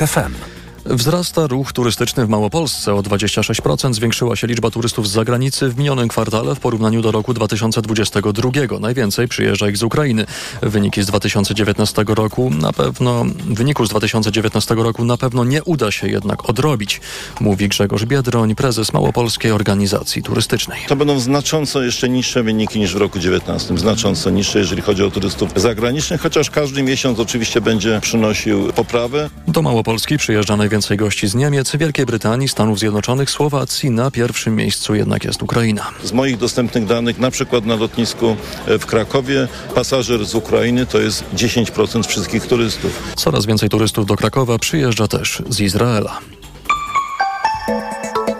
FM. Wzrasta ruch turystyczny w Małopolsce. O 26% zwiększyła się liczba turystów z zagranicy w minionym kwartale w porównaniu do roku 2022. Najwięcej przyjeżdża ich z Ukrainy. Wyniki z 2019 roku na pewno, wyniku z 2019 roku na pewno nie uda się jednak odrobić, mówi Grzegorz Biedroń, prezes Małopolskiej Organizacji Turystycznej. To będą znacząco jeszcze niższe wyniki niż w roku 2019. Znacząco niższe, jeżeli chodzi o turystów zagranicznych, chociaż każdy miesiąc oczywiście będzie przynosił poprawę. Do Małopolski przyjeżdża najwięcej najwięcej gości z Niemiec, Wielkiej Brytanii, Stanów Zjednoczonych, Słowacji. Na pierwszym miejscu jednak jest Ukraina. Z moich dostępnych danych, na przykład na lotnisku w Krakowie, pasażer z Ukrainy to jest 10% wszystkich turystów. Coraz więcej turystów do Krakowa przyjeżdża też z Izraela.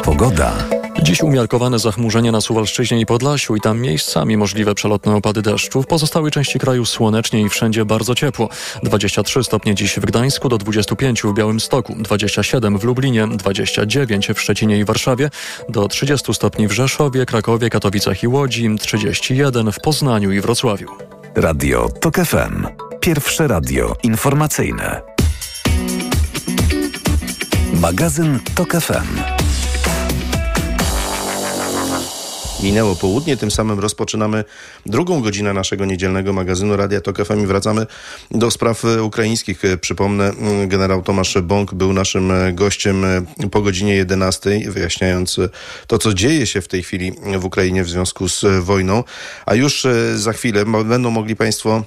Pogoda. Dziś umiarkowane zachmurzenie na Suwalszczyźnie i Podlasiu i tam miejscami możliwe przelotne opady deszczu. W pozostałej części kraju słonecznie i wszędzie bardzo ciepło. 23 stopnie dziś w Gdańsku do 25 w Białymstoku, 27 w Lublinie, 29 w Szczecinie i Warszawie, do 30 stopni w Rzeszowie, Krakowie, Katowicach i Łodzi, 31 w Poznaniu i Wrocławiu. Radio TOK FM. Pierwsze radio informacyjne. Magazyn TOK FM. Minęło południe, tym samym rozpoczynamy drugą godzinę naszego niedzielnego magazynu Radia Tok FM i wracamy do spraw ukraińskich. Przypomnę, generał Tomasz Bąk był naszym gościem po godzinie 11, wyjaśniając to, co dzieje się w tej chwili w Ukrainie w związku z wojną. A już za chwilę będą mogli Państwo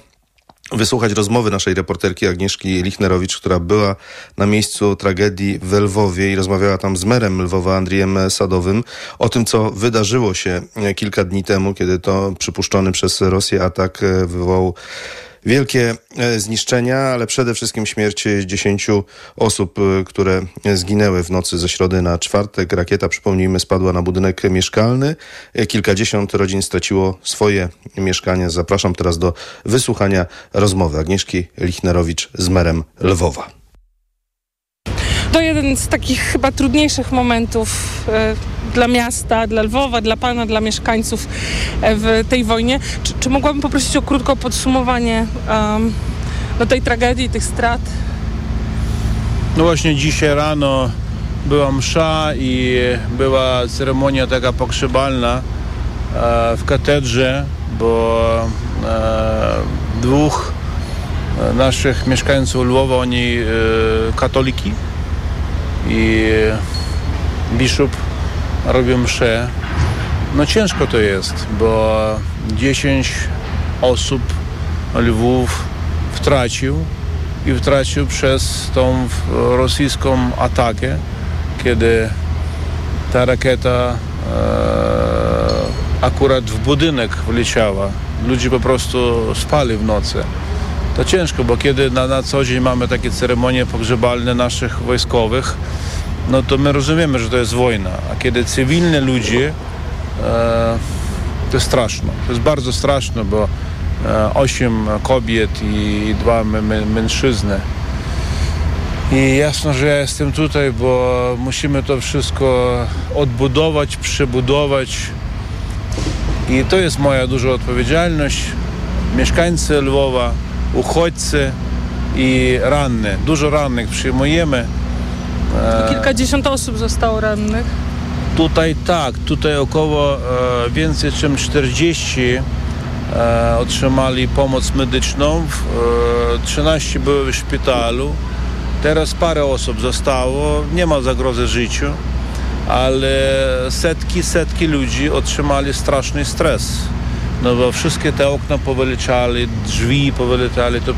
wysłuchać rozmowy naszej reporterki Agnieszki Lichnerowicz, która była na miejscu tragedii w Lwowie i rozmawiała tam z merem Lwowa Andriem Sadowym o tym, co wydarzyło się kilka dni temu, kiedy to przypuszczony przez Rosję atak wywołał wielkie e, zniszczenia, ale przede wszystkim śmierć 10 osób, e, które zginęły w nocy ze środy na czwartek. Rakieta, przypomnijmy, spadła na budynek mieszkalny. E, kilkadziesiąt rodzin straciło swoje mieszkanie. Zapraszam teraz do wysłuchania rozmowy Agnieszki Lichnerowicz z merem Lwowa. To jeden z takich chyba trudniejszych momentów dla miasta, dla Lwowa, dla Pana, dla mieszkańców e, w tej wojnie. Czy, czy mogłabym poprosić o krótkie podsumowanie um, no tej tragedii, tych strat? No właśnie dzisiaj rano była msza i była ceremonia taka pokrzybalna e, w katedrze, bo e, dwóch naszych mieszkańców Lwowa, oni e, katoliki i biskup robią mszę. No ciężko to jest, bo 10 osób Lwów wtracił i wtracił przez tą rosyjską atakę, kiedy ta rakieta e, akurat w budynek wleciała. Ludzie po prostu spali w nocy. To ciężko, bo kiedy na, na co dzień mamy takie ceremonie pogrzebalne naszych wojskowych, no to my rozumiemy, że to jest wojna. A kiedy cywilne ludzie, e, to jest straszne. To jest bardzo straszne, bo e, osiem kobiet i dwa mężczyzny. I jasno, że ja jestem tutaj, bo musimy to wszystko odbudować, przebudować. I to jest moja duża odpowiedzialność. Mieszkańcy Lwowa, uchodźcy i ranne. Dużo rannych przyjmujemy. E, kilkadziesiąt osób zostało rannych. Tutaj tak, tutaj około e, więcej niż 40 e, otrzymali pomoc medyczną, e, 13 były w szpitalu, teraz parę osób zostało, nie ma zagrozy życiu, ale setki, setki ludzi otrzymali straszny stres. No bo wszystkie te okna powyleciały, drzwi powyleciały, to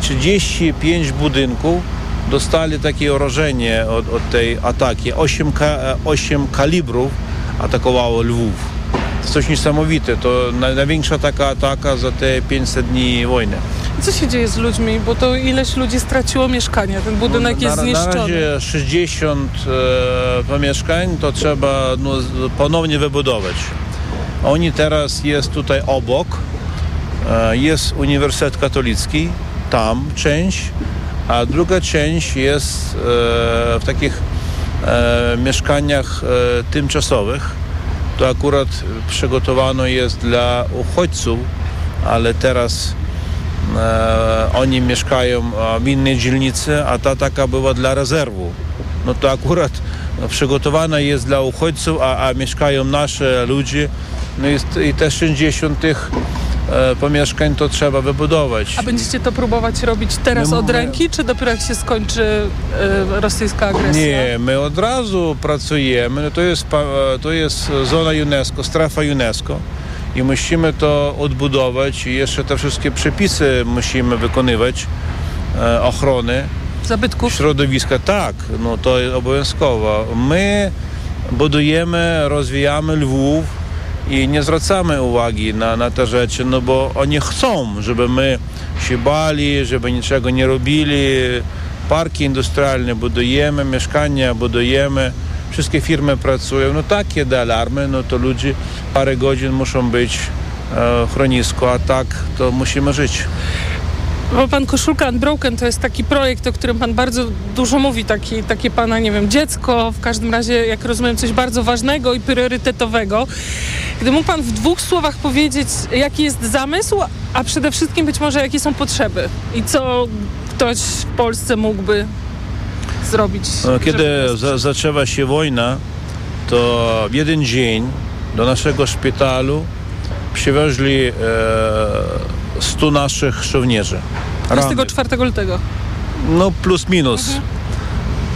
35 budynków dostali takie orożenie od, od tej ataki. 8, ka, 8 kalibrów atakowało Lwów. To coś niesamowite. To największa taka ataka za te 500 dni wojny. Co się dzieje z ludźmi? Bo to ileś ludzi straciło mieszkanie. Ten budynek no, jest zniszczony. Na razie 60 e, pomieszkań to trzeba no, ponownie wybudować. Oni teraz jest tutaj obok. E, jest Uniwersytet Katolicki, tam część, a druga część jest e, w takich e, mieszkaniach tymczasowych. To akurat przygotowano jest dla uchodźców, ale teraz oni mieszkają w innej dzielnicy, a ta taka była dla rezerwu. No to akurat przygotowana jest dla uchodźców, a, a mieszkają nasze ludzie. No i, i te 60 tych e, pomieszkań to trzeba wybudować. A będziecie to próbować robić teraz My- od ręki, czy dopiero jak się skończy e, rosyjska agresja? Nie, my od razu pracujemy. No to, jest, pa- to jest zona UNESCO, strefa UNESCO i musimy to odbudować i jeszcze te wszystkie przepisy musimy wykonywać e, ochrony Zabytków? środowiska. Tak, no to jest obowiązkowo. My budujemy, rozwijamy Lwów i nie zwracamy uwagi na, na te rzeczy, no bo oni chcą, żeby my się bali, żeby niczego nie robili. Parki industrialne budujemy, mieszkania budujemy, wszystkie firmy pracują. No tak, kiedy alarmy, no to ludzie parę godzin muszą być e, chronisku, a tak to musimy żyć. Bo pan Koszulka Unbroken to jest taki projekt, o którym pan bardzo dużo mówi, taki, takie pana, nie wiem, dziecko, w każdym razie, jak rozumiem, coś bardzo ważnego i priorytetowego. Gdy mógł pan w dwóch słowach powiedzieć, jaki jest zamysł, a przede wszystkim być może jakie są potrzeby i co ktoś w Polsce mógłby zrobić. No, Kiedy za, zaczęła się wojna, to w jeden dzień do naszego szpitalu przywieźli e, 100 naszych żołnierzy. rannych. 24 lutego. No plus minus.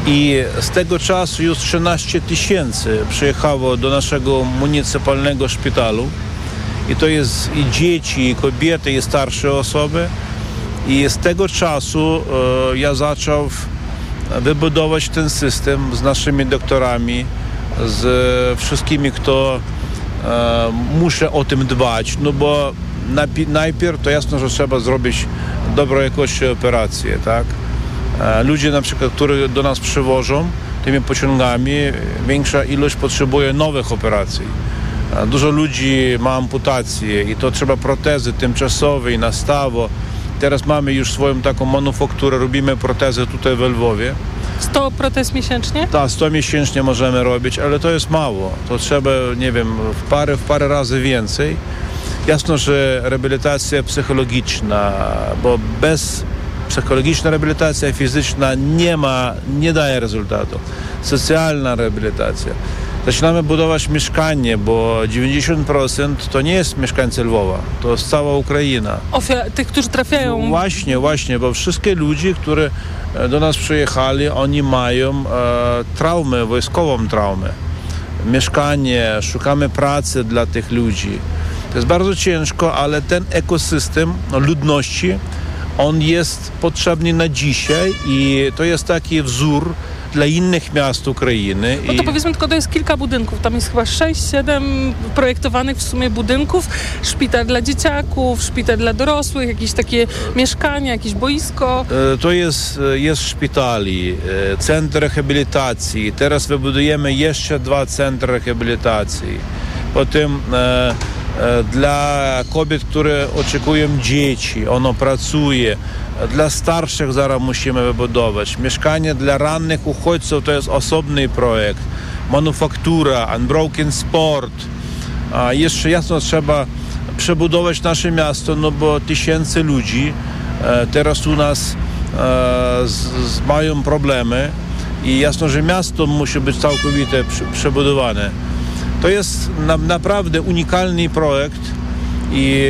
I z tego czasu już 13 tysięcy przyjechało do naszego municypalnego szpitalu. I to jest i dzieci, i kobiety, i starsze osoby. I z tego czasu e, ja zaczął wybudować ten system z naszymi doktorami, z wszystkimi, kto e, muszę o tym dbać, no bo najpierw to jasno, że trzeba zrobić dobrą jakości operację, tak? E, Ludzie na przykład, którzy do nas przywożą tymi pociągami, większa ilość potrzebuje nowych operacji. E, Dużo ludzi ma amputacje i to trzeba protezy tymczasowe i na stawo. Teraz mamy już swoją taką manufakturę, robimy protezy tutaj w Lwowie. 100 protez miesięcznie? Tak, 100 miesięcznie możemy robić, ale to jest mało. To trzeba, nie wiem, w parę, w parę razy więcej. Jasno, że rehabilitacja psychologiczna, bo bez psychologiczna rehabilitacja fizyczna nie ma, nie daje rezultatu. Socjalna rehabilitacja. Zaczynamy budować mieszkanie, bo 90% to nie jest mieszkańcy Lwowa, to jest cała Ukraina. Ofia- tych, którzy trafiają No Właśnie, właśnie, bo wszystkie ludzie, którzy e, do nas przyjechali, oni mają e, traumę, wojskową traumę. Mieszkanie, szukamy pracy dla tych ludzi. To jest bardzo ciężko, ale ten ekosystem no, ludności, on jest potrzebny na dzisiaj i to jest taki wzór dla innych miast Ukrainy. No I- to powiedzmy tylko, to jest kilka budynków. Tam jest chyba 6-7 projektowanych w sumie budynków. Szpital dla dzieciaków, szpital dla dorosłych, jakieś takie mieszkania, jakieś boisko. E, To jest, e, jest szpitali, e, centr rehabilitacji. Teraz wybudujemy jeszcze dwa centry rehabilitacji. Potem e, dla kobiet, które oczekują dzieci, ono pracuje. Dla starszych zaraz musimy wybudować. Mieszkanie dla rannych uchodźców to jest osobny projekt. Manufaktura, Unbroken Sport. A jeszcze jasno trzeba przebudować nasze miasto, no bo tysięcy ludzi e, teraz u nas e, z, z mają problemy i jasno, że miasto musi być całkowicie prze, przebudowane. To jest na, naprawdę unikalny projekt i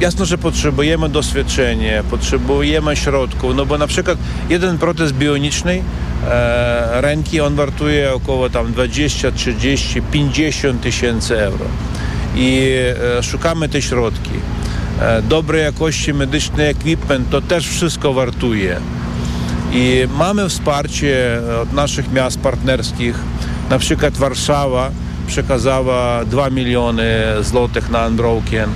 jasno, że potrzebujemy doświadczenia, potrzebujemy środków, no bo na przykład jeden protez bioniczny e, ręki, on wartuje około tam 20, 30, 50 tysięcy euro i e, szukamy te środki. E, dobrej jakości medyczny equipment to też wszystko wartuje. I mamy wsparcie od naszych miast partnerskich. Na przykład Warszawa przekazała 2 miliony złotych na Unbroken.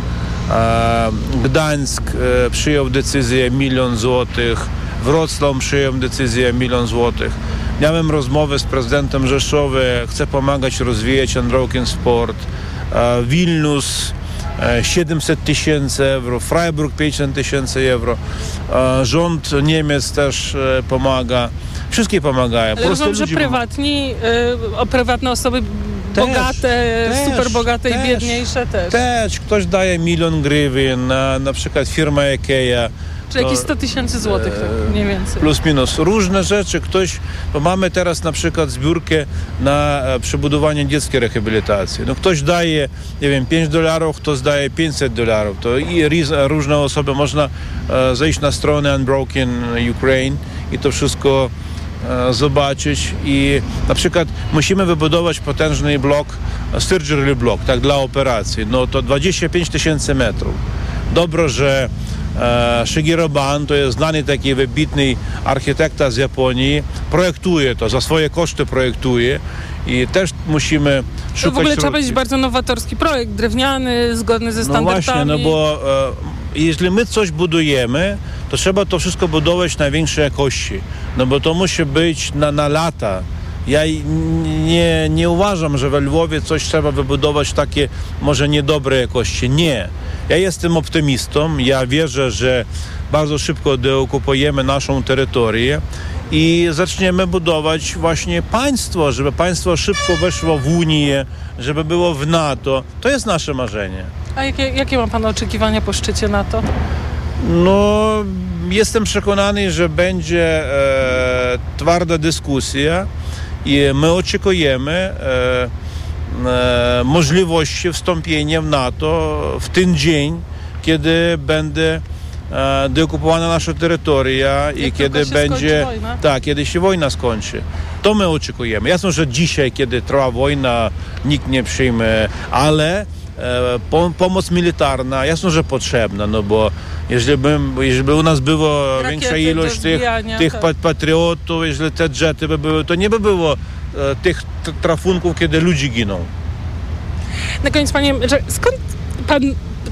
E, Gdańsk e, przyjął decyzję milion złotych. Wrocław przyjął decyzję milion złotych. Miałem rozmowę z prezydentem Rzeszowy, chce pomagać rozwijać Unbroken Sport. E, Wilnus e, 700 tysięcy euro, Freiburg 50 tysięcy euro. Rząd Niemiec też pomaga. Wszystkie pomagają. Ale rozumiem, że prywatni, o prywatne osoby bogate, też, super bogate też, i biedniejsze też. Też ktoś daje milion grywien na na przykład firma IKEA. Czy jakieś to- 100 tysięcy złotych, tak mniej więcej. Plus minus. Różne rzeczy. Ktoś, bo mamy teraz na przykład zbiórkę na e, przebudowanie dzieckiej rehabilitacji. No ktoś daje, nie wiem, 5 dolarów, ktoś daje 500 dolarów. To i różne osoby. Można e, zejść na stronę Unbroken Ukraine i to wszystko e, zobaczyć i na przykład musimy wybudować potężny blok, e, surgery block, tak, dla operacji. No to 25 tysięcy metrów. Dobro, że e, Shigeru Ban, to jest znany taki wybitny architekta z Japonii, projektuje to, za swoje koszty projektuje i też musimy szukać w ogóle trzeba powiedzieć bardzo nowatorski projekt, drewniany, zgodny ze No standardami. właśnie, no bo e, jeśli my coś budujemy, to trzeba to wszystko budować na większej jakości. No bo to musi być na, na lata. Ja nie, nie uważam, że we Lwowie coś trzeba wybudować takie może niedobrej jakości. Nie. Ja jestem optymistą. Ja wierzę, że bardzo szybko deokupujemy naszą terytorię i zaczniemy budować właśnie państwo, żeby państwo szybko weszło w Unię, żeby było w NATO. To jest nasze marzenie. A jakie, jakie ma Pan oczekiwania po szczycie NATO? No, jestem przekonany, że będzie e, twarda dyskusja i my oczekujemy e, e, możliwości wstąpienia w NATO w ten dzień, kiedy będzie deokupowana nasza terytoria i kiedy będzie tak, kiedy się wojna skończy. To my oczekujemy. Jasno, że dzisiaj, kiedy trwa wojna, nikt nie przyjmie, ale pomoc militarna, jasno, że potrzebna, no bo jeżeli by, jeżeli by u nas było Rakiety większa ilość tych, tych tak. pa- patriotów, jeżeli te jety by były, to nie by było e, tych trafunków, kiedy ludzie giną. Na koniec, Panie, że skąd Pan,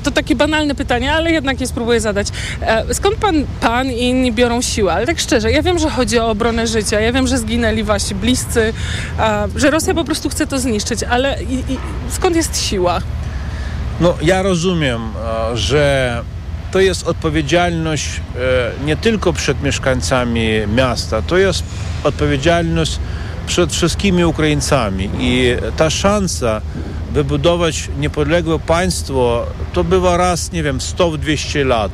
to takie banalne pytanie, ale jednak je spróbuję zadać. E, skąd Pan, Pan i inni biorą siłę? Ale tak szczerze, ja wiem, że chodzi o obronę życia, ja wiem, że zginęli Wasi bliscy, e, że Rosja po prostu chce to zniszczyć, ale i, i, skąd jest siła? No, ja rozumiem, e, że to jest odpowiedzialność e, nie tylko przed mieszkańcami miasta, to jest odpowiedzialność przed wszystkimi Ukraińcami i ta szansa wybudować niepodległe państwo to bywa raz, nie wiem, 100-200 lat.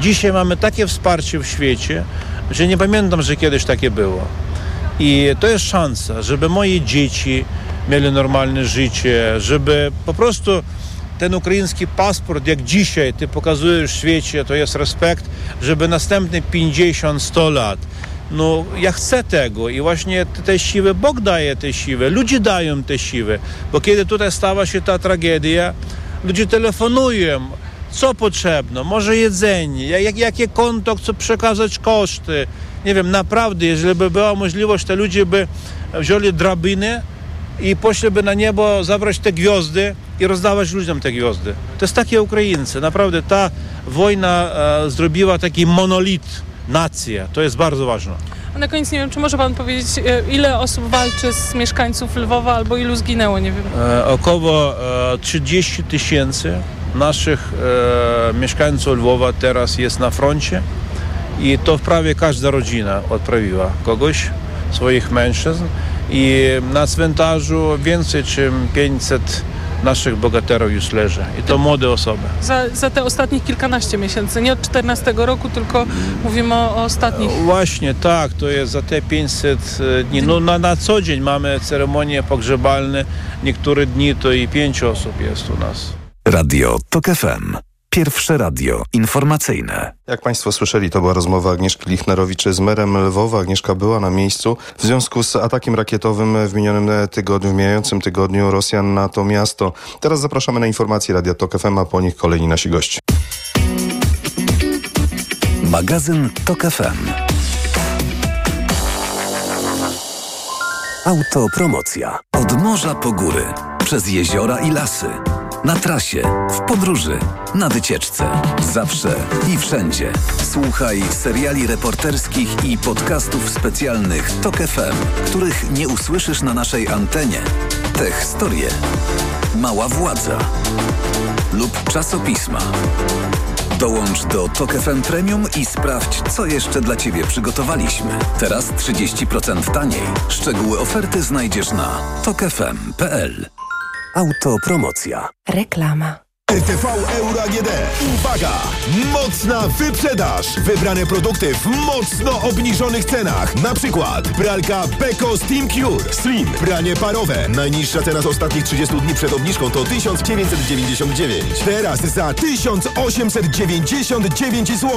Dzisiaj mamy takie wsparcie w świecie, że nie pamiętam, że kiedyś takie było. I to jest szansa, żeby moje dzieci mieli normalne życie, żeby po prostu ten ukraiński paszport, jak dzisiaj ty pokazujesz w świecie, to jest respekt, żeby następne 50-100 lat. No, ja chcę tego i właśnie te- te siły, Bóg daje te siły, ludzie dają te siły, bo kiedy tutaj stała się ta tragedia, ludzie telefonują, co potrzebne, może jedzenie, jak, jakie konto chcą przekazać koszty. Nie wiem, naprawdę, jeżeli by była możliwość, to ludzie by wzięli drabiny i poszliby na niebo zabrać te gwiazdy i rozdawać ludziom te gwiazdy. To jest takie Ukraińcy. Naprawdę ta wojna e, zrobiła taki monolit, nację. To jest bardzo ważne. A na koniec nie wiem, czy może Pan powiedzieć, e, ile osób walczy z mieszkańców Lwowa albo ilu zginęło, nie wiem. E, około e, 30 tysięcy naszych e, mieszkańców Lwowa teraz jest na froncie i to prawie każda rodzina odprawiła kogoś, swoich mężczyzn i na cmentarzu więcej niż 500 naszych bohaterów już leży i to młode osoby. Za, za te ostatnich kilkanaście miesięcy, nie od 14 roku, tylko mówimy o, o ostatnich. Właśnie tak, to jest za te 500 dni. No na, na co dzień mamy ceremonie pogrzebalne, niektóre dni to i pięć osób jest u nas. Radio TOK FM. Pierwsze radio informacyjne. Jak Państwo słyszeli, to była rozmowa Agnieszki Lichnerowicz z merem Lwowa. Agnieszka była na miejscu w związku z atakiem rakietowym w minionym tygodniu, w mijającym tygodniu Rosjan na to miasto. Teraz zapraszamy na informacje Radia TOK FM, a po nich kolejni nasi goście. Magazyn TOK FM. Autopromocja. Od morza po góry, przez jeziora i lasy. Na trasie, w podróży, na wycieczce. Zawsze i wszędzie. Słuchaj seriali reporterskich i podcastów specjalnych TOK FM, których nie usłyszysz na naszej antenie. Te historie. Mała władza. Lub czasopisma. Dołącz do Tok FM Premium i sprawdź, co jeszcze dla Ciebie przygotowaliśmy. Teraz 30% taniej. Szczegóły oferty znajdziesz na tokefm.pl. Autopromocja. Reklama. RTV Euro AGD. Uwaga! Mocna wyprzedaż! Wybrane produkty w mocno obniżonych cenach. Na przykład pralka Beko Steam Cure Slim. Pranie parowe. Najniższa cena z ostatnich 30 dni przed obniżką to 1999. Teraz za 1899 zł.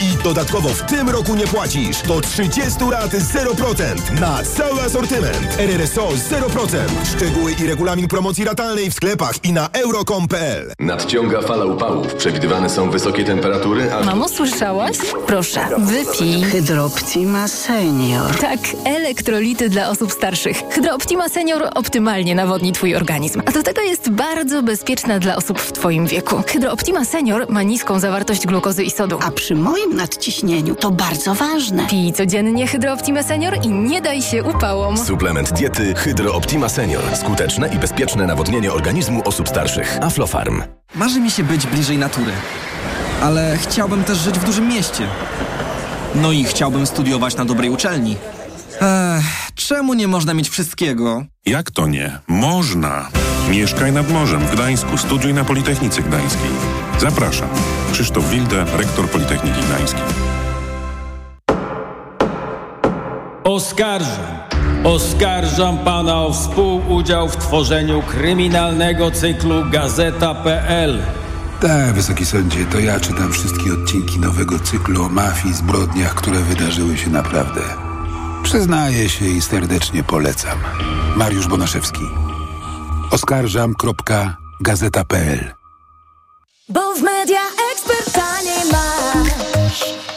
I dodatkowo w tym roku nie płacisz. Do 30 lat 0% na cały asortyment. RRSO 0%. Szczegóły i regulamin promocji ratalnej w sklepach i na euro.com.pl. Nadciąga fala upałów. Przewidywane są wysokie temperatury, a... Mamo, słyszałaś? Proszę, wypij. Hydrooptima Senior. Tak, elektrolity dla osób starszych. Hydrooptima Senior optymalnie nawodni Twój organizm. A do tego jest bardzo bezpieczna dla osób w Twoim wieku. Hydrooptima Senior ma niską zawartość glukozy i sodu. A przy moim nadciśnieniu to bardzo ważne. Pij codziennie Hydrooptima Senior i nie daj się upałom. Suplement diety Hydro Optima Senior. Skuteczne i bezpieczne nawodnienie organizmu osób starszych. Aflofarm. Marzy mi się być bliżej natury, ale chciałbym też żyć w dużym mieście. No i chciałbym studiować na dobrej uczelni. Ech, czemu nie można mieć wszystkiego? Jak to nie? Można! Mieszkaj nad morzem w Gdańsku. Studiuj na Politechnice Gdańskiej. Zapraszam. Krzysztof Wilde, rektor Politechniki Gdańskiej. Oskarżam. Oskarżam pana o współudział w tworzeniu kryminalnego cyklu Gazeta.pl. Tak, wysoki sądzie, to ja czytam wszystkie odcinki nowego cyklu o mafii, zbrodniach, które wydarzyły się naprawdę. Przyznaję się i serdecznie polecam. Mariusz Bonaszewski. Oskarżam.gazeta.pl Bo w media eksperta nie masz.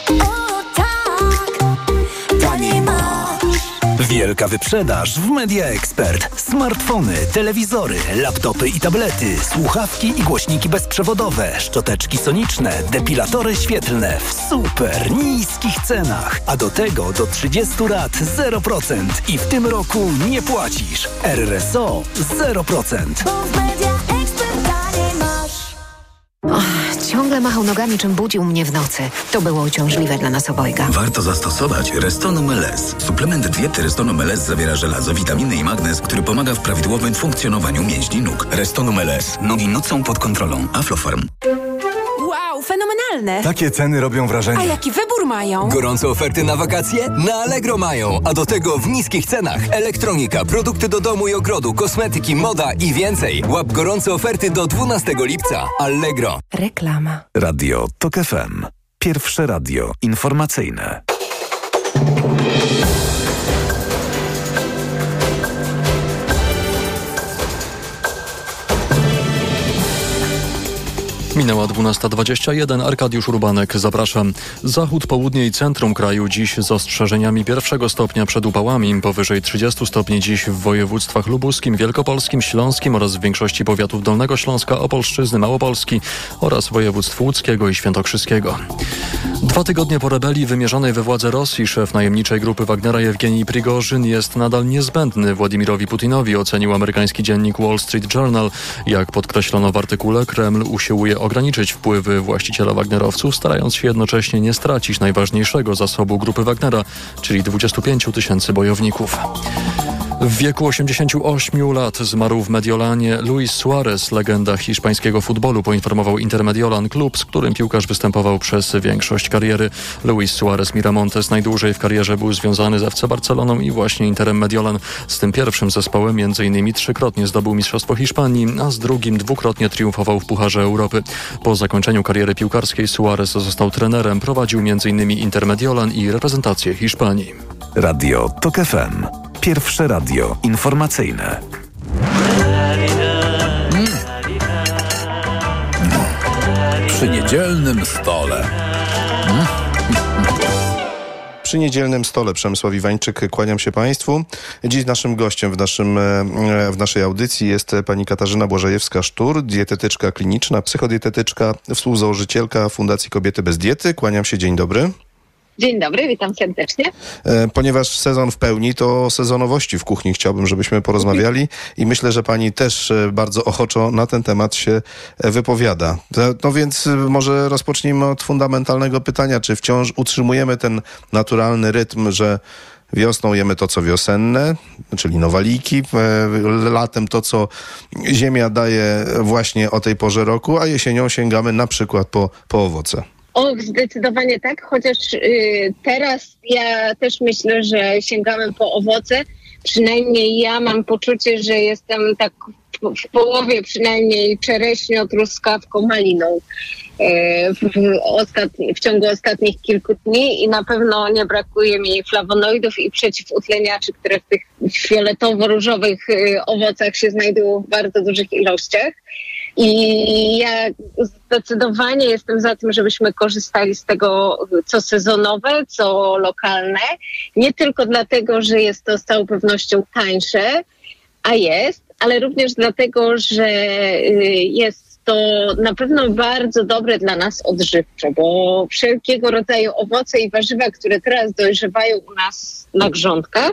Wielka wyprzedaż w Media Expert. Smartfony, telewizory, laptopy i tablety, słuchawki i głośniki bezprzewodowe, szczoteczki soniczne, depilatory świetlne w super niskich cenach. A do tego do 30 lat 0% i w tym roku nie płacisz. RRSO 0%. Ciągle machał nogami, czym budził mnie w nocy. To było uciążliwe dla nas obojga. Warto zastosować Restonum LS. Suplement diety Restonum LS zawiera żelazo, witaminy i magnez, który pomaga w prawidłowym funkcjonowaniu mięśni nóg. Restonum LS. Nogi nocą pod kontrolą. Aflofarm. Fenomenalne! Takie ceny robią wrażenie. A jaki wybór mają? Gorące oferty na wakacje? Na Allegro mają, a do tego w niskich cenach. Elektronika, produkty do domu i ogrodu, kosmetyki, moda i więcej. Łap gorące oferty do 12 lipca. Allegro. Reklama. Radio TOK FM. Pierwsze radio informacyjne. Minęła 12.21. Arkadiusz Urbanek, zapraszam. Zachód, południe i centrum kraju dziś z ostrzeżeniami pierwszego stopnia przed upałami. Powyżej 30 stopni dziś w województwach lubuskim, wielkopolskim, śląskim oraz w większości powiatów Dolnego Śląska, Opolszczyzny, Małopolski oraz województw łódzkiego i świętokrzyskiego. Dwa tygodnie po rebelii wymierzonej we władze Rosji szef najemniczej grupy Wagnera Jewgenij Prigorzyn jest nadal niezbędny Władimirowi Putinowi, ocenił amerykański dziennik Wall Street Journal. Jak podkreślono w artykule, Kreml usiłuje ograniczyć wpływy właściciela Wagnerowców, starając się jednocześnie nie stracić najważniejszego zasobu grupy Wagnera, czyli 25 tysięcy bojowników. W wieku 88 lat zmarł w Mediolanie Luis Suarez, legenda hiszpańskiego futbolu, poinformował Intermediolan klub, z którym piłkarz występował przez większość kariery. Luis Suarez Miramontes najdłużej w karierze był związany z FC Barceloną i właśnie Interem Mediolan. Z tym pierwszym zespołem m.in. trzykrotnie zdobył Mistrzostwo Hiszpanii, a z drugim dwukrotnie triumfował w Pucharze Europy. Po zakończeniu kariery piłkarskiej Suarez został trenerem, prowadził m.in. Intermediolan i reprezentację Hiszpanii. Radio TOK FM. Pierwsze radio informacyjne. Mm. Przy niedzielnym stole. Mm. Przy niedzielnym stole Przemysław Iwańczyk, kłaniam się Państwu. Dziś naszym gościem w, naszym, w naszej audycji jest pani Katarzyna Błażejewska-Sztur, dietetyczka kliniczna, psychodietetyczka, współzałożycielka Fundacji Kobiety bez Diety. Kłaniam się, dzień dobry. Dzień dobry, witam serdecznie. E, Ponieważ sezon w pełni, to o sezonowości w kuchni chciałbym, żebyśmy porozmawiali i myślę, że pani też e, bardzo ochoczo na ten temat się e, wypowiada. No więc może rozpocznijmy od fundamentalnego pytania, czy wciąż utrzymujemy ten naturalny rytm, że wiosną jemy to, co wiosenne, czyli nowaliki, latem to, co ziemia daje właśnie o tej porze roku, a jesienią sięgamy na przykład po, po owoce. O, zdecydowanie tak, chociaż y, teraz ja też myślę, że sięgamy po owoce. Przynajmniej ja mam poczucie, że jestem tak w, połowie przynajmniej czereśnią, truskawką, maliną w, w, ostatni, w ciągu ostatnich kilku dni i na pewno nie brakuje mi flawonoidów i przeciwutleniaczy, które w tych fioletowo-różowych y, owocach się znajdują w bardzo dużych ilościach. I ja zdecydowanie jestem za tym, żebyśmy korzystali z tego, co sezonowe, co lokalne. Nie tylko dlatego, że jest to z całą pewnością tańsze, a jest, ale również dlatego, że y, jest to na pewno bardzo dobre dla nas odżywczo, bo wszelkiego rodzaju owoce i warzywa, które teraz dojrzewają u nas na grządkach,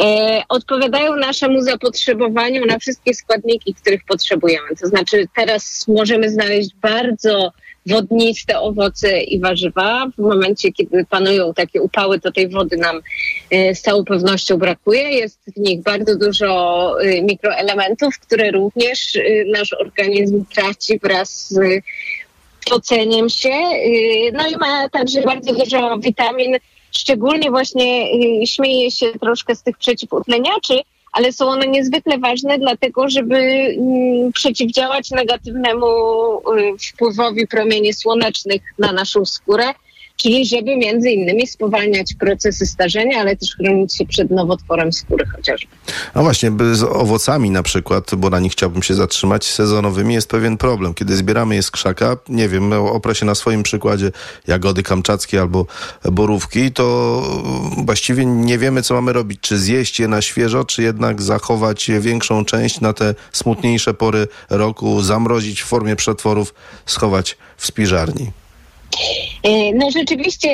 e, odpowiadają naszemu zapotrzebowaniu na wszystkie składniki, których potrzebujemy. To znaczy teraz możemy znaleźć bardzo wodniste owoce i warzywa. W momencie, kiedy panują takie upały, to tej wody nam e, z całą pewnością brakuje. Jest w nich bardzo dużo e, mikroelementów, które również e, nasz organizm traci wraz z poceniem się. No i ma także bardzo dużo witamin, szczególnie właśnie śmieję się troszkę z tych przeciwutleniaczy, ale są one niezwykle ważne, dlatego żeby mm, przeciwdziałać negatywnemu y, wpływowi promieni słonecznych na naszą skórę, czyli żeby między innymi spowalniać procesy starzenia, ale też chronić się przed nowotworem skóry chociażby. A właśnie, z owocami na przykład, bo na nich chciałbym się zatrzymać, sezonowymi jest pewien problem. Kiedy zbieramy je z krzaka, nie wiem, oprę się na swoim przykładzie jagody kamczackie albo borówki, to właściwie nie wiemy, co mamy robić. Czy zjeść je na świeżo, czy jednak zachować większą część na te smutniejsze pory roku, zamrozić w formie przetworów, schować w spiżarni. E, No rzeczywiście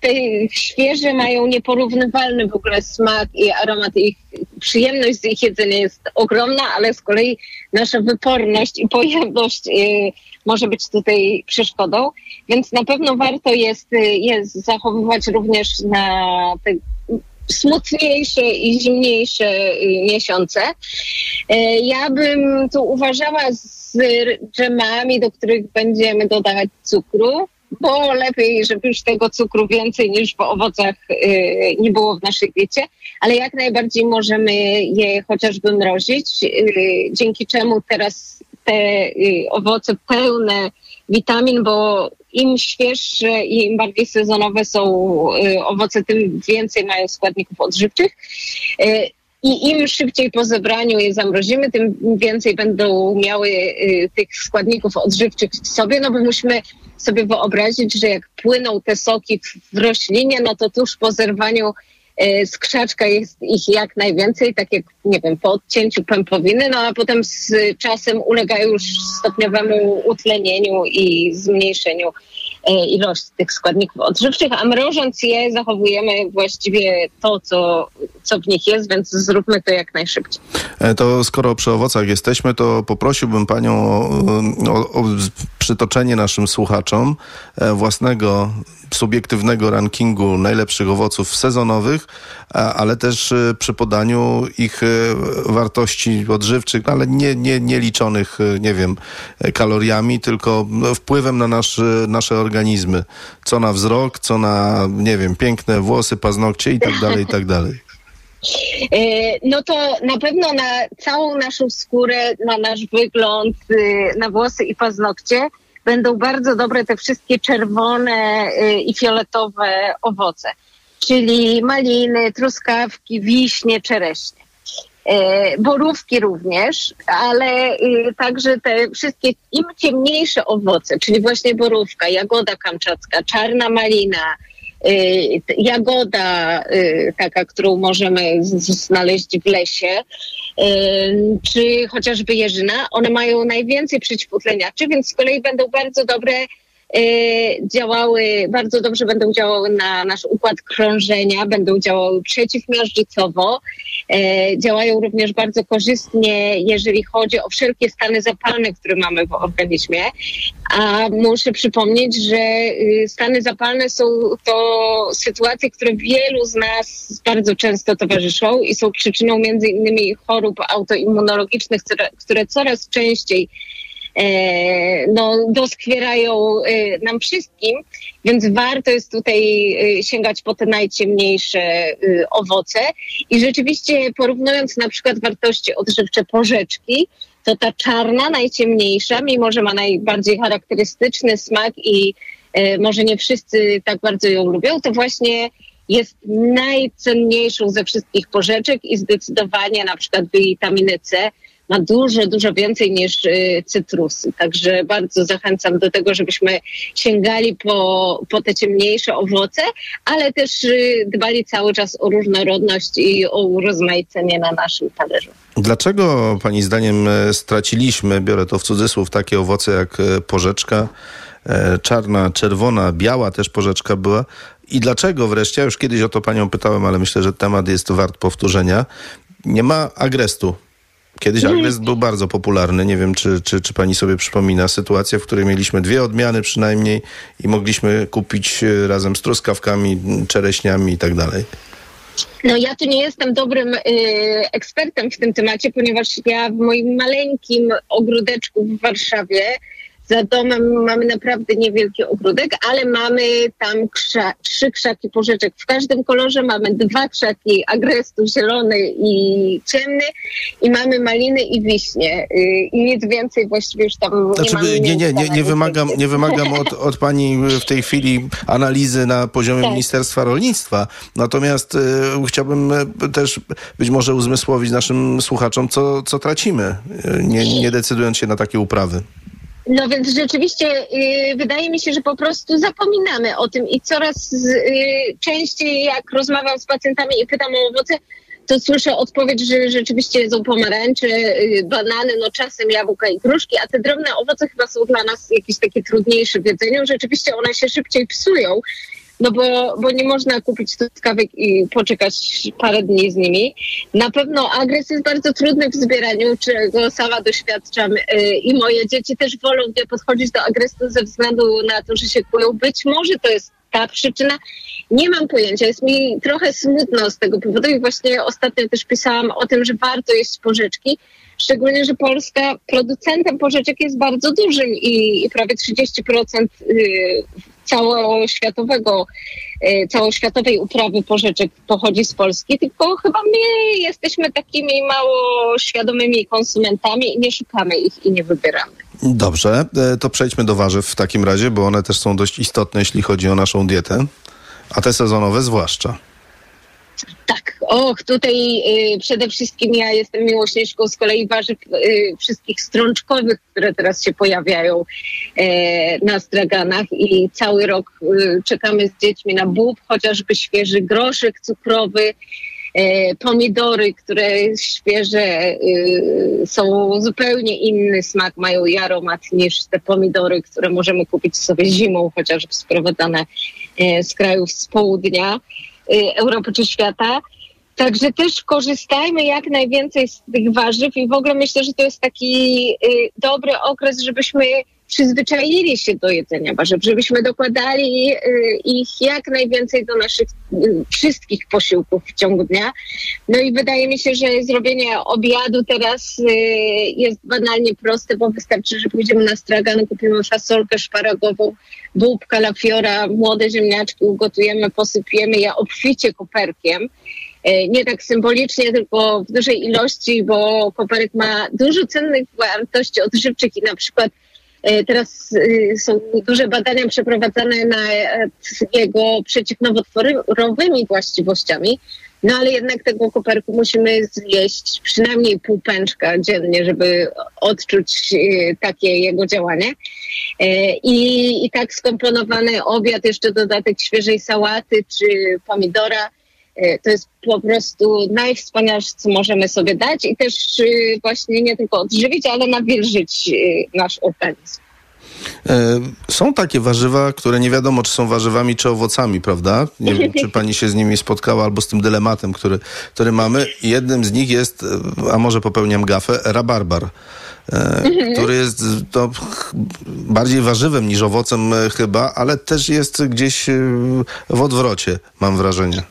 te świeże mają nieporównywalny w ogóle smak i aromat. Ich przyjemność z ich jedzenia jest ogromna, ale z kolei nasza wyporność i pojemność e, może być tutaj przeszkodą. Więc na pewno warto jest e, je zachowywać również na te smutniejsze i zimniejsze miesiące. Ja bym tu uważała z dżemami, do których będziemy dodawać cukru, bo lepiej, żeby już tego cukru więcej niż w owocach y, nie było w naszej diecie, ale jak najbardziej możemy je chociażby mrozić, y, dzięki czemu teraz te y, owoce pełne witamin, bo im świeższe i im bardziej sezonowe są owoce, tym więcej mają składników odżywczych. Y, I im szybciej po zebraniu je zamrozimy, tym więcej będą miały y, tych składników odżywczych w sobie, no bo musimy sobie wyobrazić, że jak płyną te soki w, roślinie, no to tuż po zerwaniu y, z krzaczka jest ich jak najwięcej, tak jak, nie wiem, po odcięciu pępowiny, no a potem z czasem ulegają już stopniowemu utlenieniu i zmniejszeniu e, ilości tych składników odżywczych, a mrożąc je zachowujemy właściwie to, co, co w nich jest, więc zróbmy to jak najszybciej. E, To skoro przy owocach jesteśmy, to poprosiłbym panią o, o, przytoczenie naszym słuchaczom e, własnego subiektywnego rankingu najlepszych owoców sezonowych, ale też przy podaniu ich wartości odżywczych, ale nie, nie, nie liczonych, nie wiem, kaloriami, tylko no, wpływem na nasz, nasze organizmy. Co na wzrok, co na, nie wiem, piękne włosy, paznokcie i tak dalej, i tak dalej. E, No to na pewno na całą naszą skórę, na nasz wygląd, y, na włosy i paznokcie będą bardzo dobre te wszystkie czerwone y, i fioletowe owoce, czyli maliny, truskawki, wiśnie, czereśnie. E, Borówki również, ale y, także te wszystkie im ciemniejsze owoce, czyli właśnie borówka, jagoda kamczacka, czarna malina, y, jagoda y, taka, którą możemy znaleźć w lesie, czy chociażby jeżyna, one mają najwięcej przeciwutleniaczy, więc z kolei będą bardzo dobre działały, bardzo dobrze będą działały na nasz układ krążenia, będą działały przeciwmiażdżycowo, e, działają również bardzo korzystnie, jeżeli chodzi o wszelkie stany zapalne, które mamy w organizmie. A muszę przypomnieć, że y, stany zapalne są to sytuacje, które wielu z nas bardzo często towarzyszą i są przyczyną między innymi chorób autoimmunologicznych, które, coraz częściej e, no, doskwierają e, nam wszystkim, więc warto jest tutaj e, sięgać po te najciemniejsze e, owoce. I rzeczywiście porównując na przykład wartości odżywcze porzeczki, to ta czarna, najciemniejsza, mimo że ma najbardziej charakterystyczny smak i e, może nie wszyscy tak bardzo ją lubią, to właśnie jest najcenniejszą ze wszystkich porzeczek i zdecydowanie na przykład witaminy C ma dużo, dużo więcej niż y, cytrusy. Także bardzo zachęcam do tego, żebyśmy sięgali po, po te ciemniejsze owoce, ale też y, dbali cały czas o różnorodność i o urozmaicenie na naszym talerzu. Dlaczego Pani zdaniem e, straciliśmy, biorę to w cudzysłów, takie owoce jak e, porzeczka, e, czarna, czerwona, biała też porzeczka była? I dlaczego wreszcie, już kiedyś o to Panią pytałem, ale myślę, że temat jest wart powtórzenia, nie ma agrestu. Kiedyś agrest był bardzo popularny. Nie wiem, czy, czy, czy pani sobie przypomina sytuację, w której mieliśmy dwie odmiany przynajmniej i mogliśmy kupić e, razem z truskawkami, czereśniami i tak dalej. No ja tu nie jestem dobrym y, ekspertem w tym temacie, ponieważ ja w moim maleńkim ogródeczku w Warszawie za domem mamy naprawdę niewielki ogródek, ale mamy tam krza, trzy krzaki porzeczek w każdym kolorze. Mamy dwa krzaki agrestu, zielony i ciemny i mamy maliny i wiśnie. Y, I nic więcej właściwie już tam nie Znaczy, mamy. nie, nie, nie, nie wymagam, nie wymagam od, od pani w tej chwili analizy na poziomie Tak. Ministerstwa Rolnictwa. Natomiast e, chciałbym e, też być może uzmysłowić naszym słuchaczom, co, co tracimy, e, nie, nie decydując się na takie uprawy. No więc rzeczywiście y, wydaje mi się, że po prostu zapominamy o tym i coraz y, częściej jak rozmawiam z pacjentami i pytam o owoce, to słyszę odpowiedź, że rzeczywiście jedzą pomarańcze, y, banany, no czasem jabłka i gruszki, a te drobne owoce chyba są dla nas jakieś takie trudniejsze w jedzeniu. Rzeczywiście one się szybciej psują, no bo, bo nie można kupić truskawek i poczekać parę dni z nimi. Na pewno agres jest bardzo trudny w zbieraniu, czego sama doświadczam y, i moje dzieci też wolą nie podchodzić do agresu ze względu na to, że się kłują. Być może to jest ta przyczyna. Nie mam pojęcia. Jest mi trochę smutno z tego powodu i właśnie ostatnio też pisałam o tym, że warto jeść porzeczki. Szczególnie, że Polska producentem porzeczek jest bardzo dużym i, prawie 30% y, całoświatowego, y, całoświatowej uprawy porzeczek pochodzi z Polski, tylko chyba my jesteśmy takimi mało świadomymi konsumentami i nie szukamy ich i nie wybieramy. Dobrze, e, to przejdźmy do warzyw w takim razie, bo one też są dość istotne, jeśli chodzi o naszą dietę, a te sezonowe zwłaszcza. Tak, och, tutaj y, przede wszystkim ja jestem miłośniczką z kolei warzyw y, wszystkich strączkowych, które teraz się pojawiają e, na straganach i cały rok y, czekamy z dziećmi na bób, chociażby świeży groszek cukrowy, e, pomidory, które świeże y, są zupełnie inny smak, mają i aromat niż te pomidory, które możemy kupić sobie zimą, chociażby sprowadzane e, z krajów z południa. y, Europy czy świata. Także też korzystajmy jak najwięcej z tych warzyw i w ogóle myślę, że to jest taki y, dobry okres, żebyśmy przyzwyczaili się do jedzenia warzyw, żebyśmy dokładali y, ich jak najwięcej do naszych y, wszystkich posiłków w ciągu dnia. No i wydaje mi się, że zrobienie obiadu teraz y, jest banalnie proste, bo wystarczy, że pójdziemy na stragan, kupimy fasolkę szparagową, bób, kalafiora, młode ziemniaczki ugotujemy, posypiemy je obficie koperkiem. Nie tak symbolicznie, tylko w dużej ilości, bo koperek ma dużo cennych wartości odżywczych i na przykład teraz e, są duże badania przeprowadzane nad jego przeciwnowotworowymi właściwościami. No ale jednak tego koperku musimy zjeść przynajmniej pół pęczka dziennie, żeby odczuć e, takie jego działanie. E, I, I tak skomponowany obiad, jeszcze dodatek świeżej sałaty czy pomidora, e, to jest po prostu najwspanialsze, co możemy sobie dać i też e, właśnie nie tylko odżywić, ale nawilżyć e, nasz organizm. E, Są takie warzywa, które nie wiadomo, czy są warzywami, czy owocami, prawda? Nie wiem, czy pani się z nimi spotkała, albo z tym dylematem, który, który mamy. Jednym z nich jest, e, a może popełniam gafę, rabarbar. e, Mhm. Który jest to bardziej warzywem niż owocem e, chyba, ale też jest gdzieś e, w odwrocie, mam wrażenie.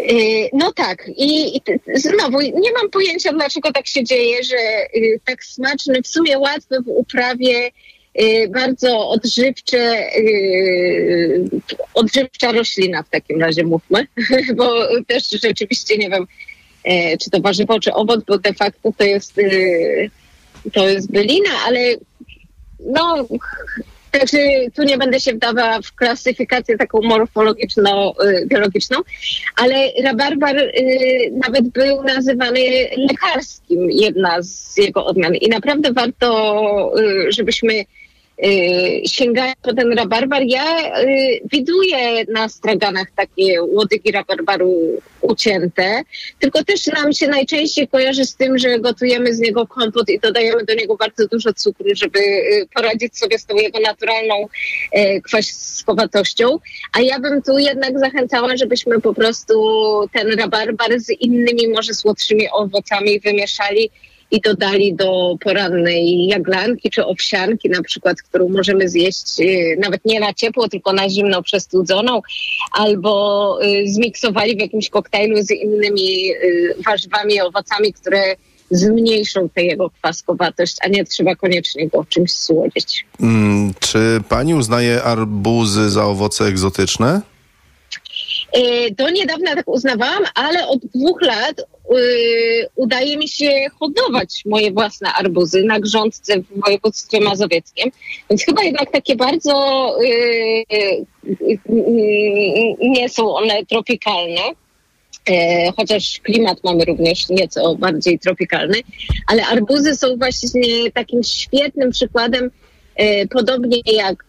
Y, No tak, i, znowu nie mam pojęcia, dlaczego tak się dzieje, że y, tak smaczny, w sumie łatwy w uprawie, y, bardzo odżywcze, y, odżywcza roślina w takim razie mówmy, bo też rzeczywiście nie wiem, e, czy to warzywo, czy owoc, bo de facto to jest, to jest bylina, ale no, także tu nie będę się wdawała w klasyfikację taką morfologiczną, y, ale rabarbar y, nawet był nazywany lekarskim, jedna z jego odmian. I naprawdę warto, y, żebyśmy y, sięgali po ten rabarbar. Ja y, widuję na straganach takie łodygi rabarbaru ucięte, tylko też nam się najczęściej kojarzy z tym, że gotujemy z niego kompot i dodajemy do niego bardzo dużo cukru, żeby y, poradzić sobie z tą jego naturalną kwaskowatością. A ja bym tu jednak zachęcała, żebyśmy po prostu ten rabarbar z innymi może słodszymi owocami wymieszali i dodali do porannej jaglanki czy owsianki na przykład, którą możemy zjeść y, nawet nie na ciepło, tylko na zimno przestudzoną, albo y, zmiksowali w jakimś koktajlu z innymi y, warzywami owocami, które zmniejszą tę jego kwaskowatość, a nie trzeba koniecznie go czymś słodzić. Mm, Czy pani uznaje arbuzy za owoce egzotyczne? E, Do niedawna tak uznawałam, ale od dwóch lat e, udaje mi się hodować moje własne arbuzy na grządce w województwie mazowieckim. Więc chyba jednak takie bardzo e, nie są one tropikalne. E, chociaż klimat mamy również nieco bardziej tropikalny, ale arbuzy są właśnie takim świetnym przykładem, e, podobnie jak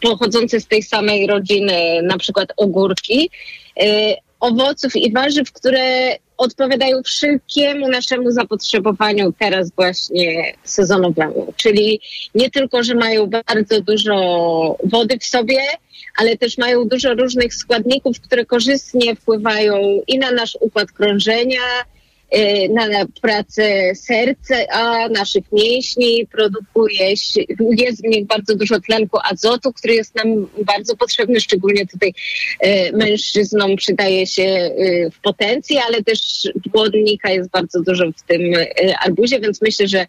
pochodzące z tej samej rodziny, na przykład ogórki, e, owoców i warzyw, które odpowiadają wszelkiemu naszemu zapotrzebowaniu teraz właśnie sezonowemu. Czyli nie tylko, że mają bardzo dużo wody w sobie, ale też mają dużo różnych składników, które korzystnie wpływają i na nasz układ krążenia, y, na na pracę serca, naszych mięśni, produkuje jest w nich bardzo dużo tlenku azotu, który jest nam bardzo potrzebny, szczególnie tutaj y, mężczyznom przydaje się y, w potencji, ale też błonnika jest bardzo dużo w tym y, arbuzie, więc myślę, że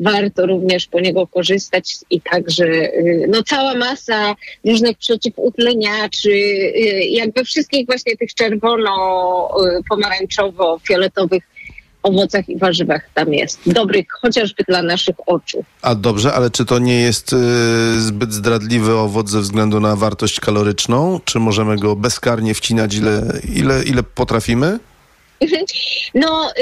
warto również po niego korzystać i także y, no, cała masa różnych przeciwutleniaczy, y, jakby wszystkich właśnie tych czerwono-pomarańczowo-fioletowych owocach i warzywach tam jest. Dobrych chociażby dla naszych oczu. A dobrze, ale czy to nie jest y, zbyt zdradliwy owoc ze względu na wartość kaloryczną? Czy możemy go bezkarnie wcinać ile, ile, ile potrafimy? No,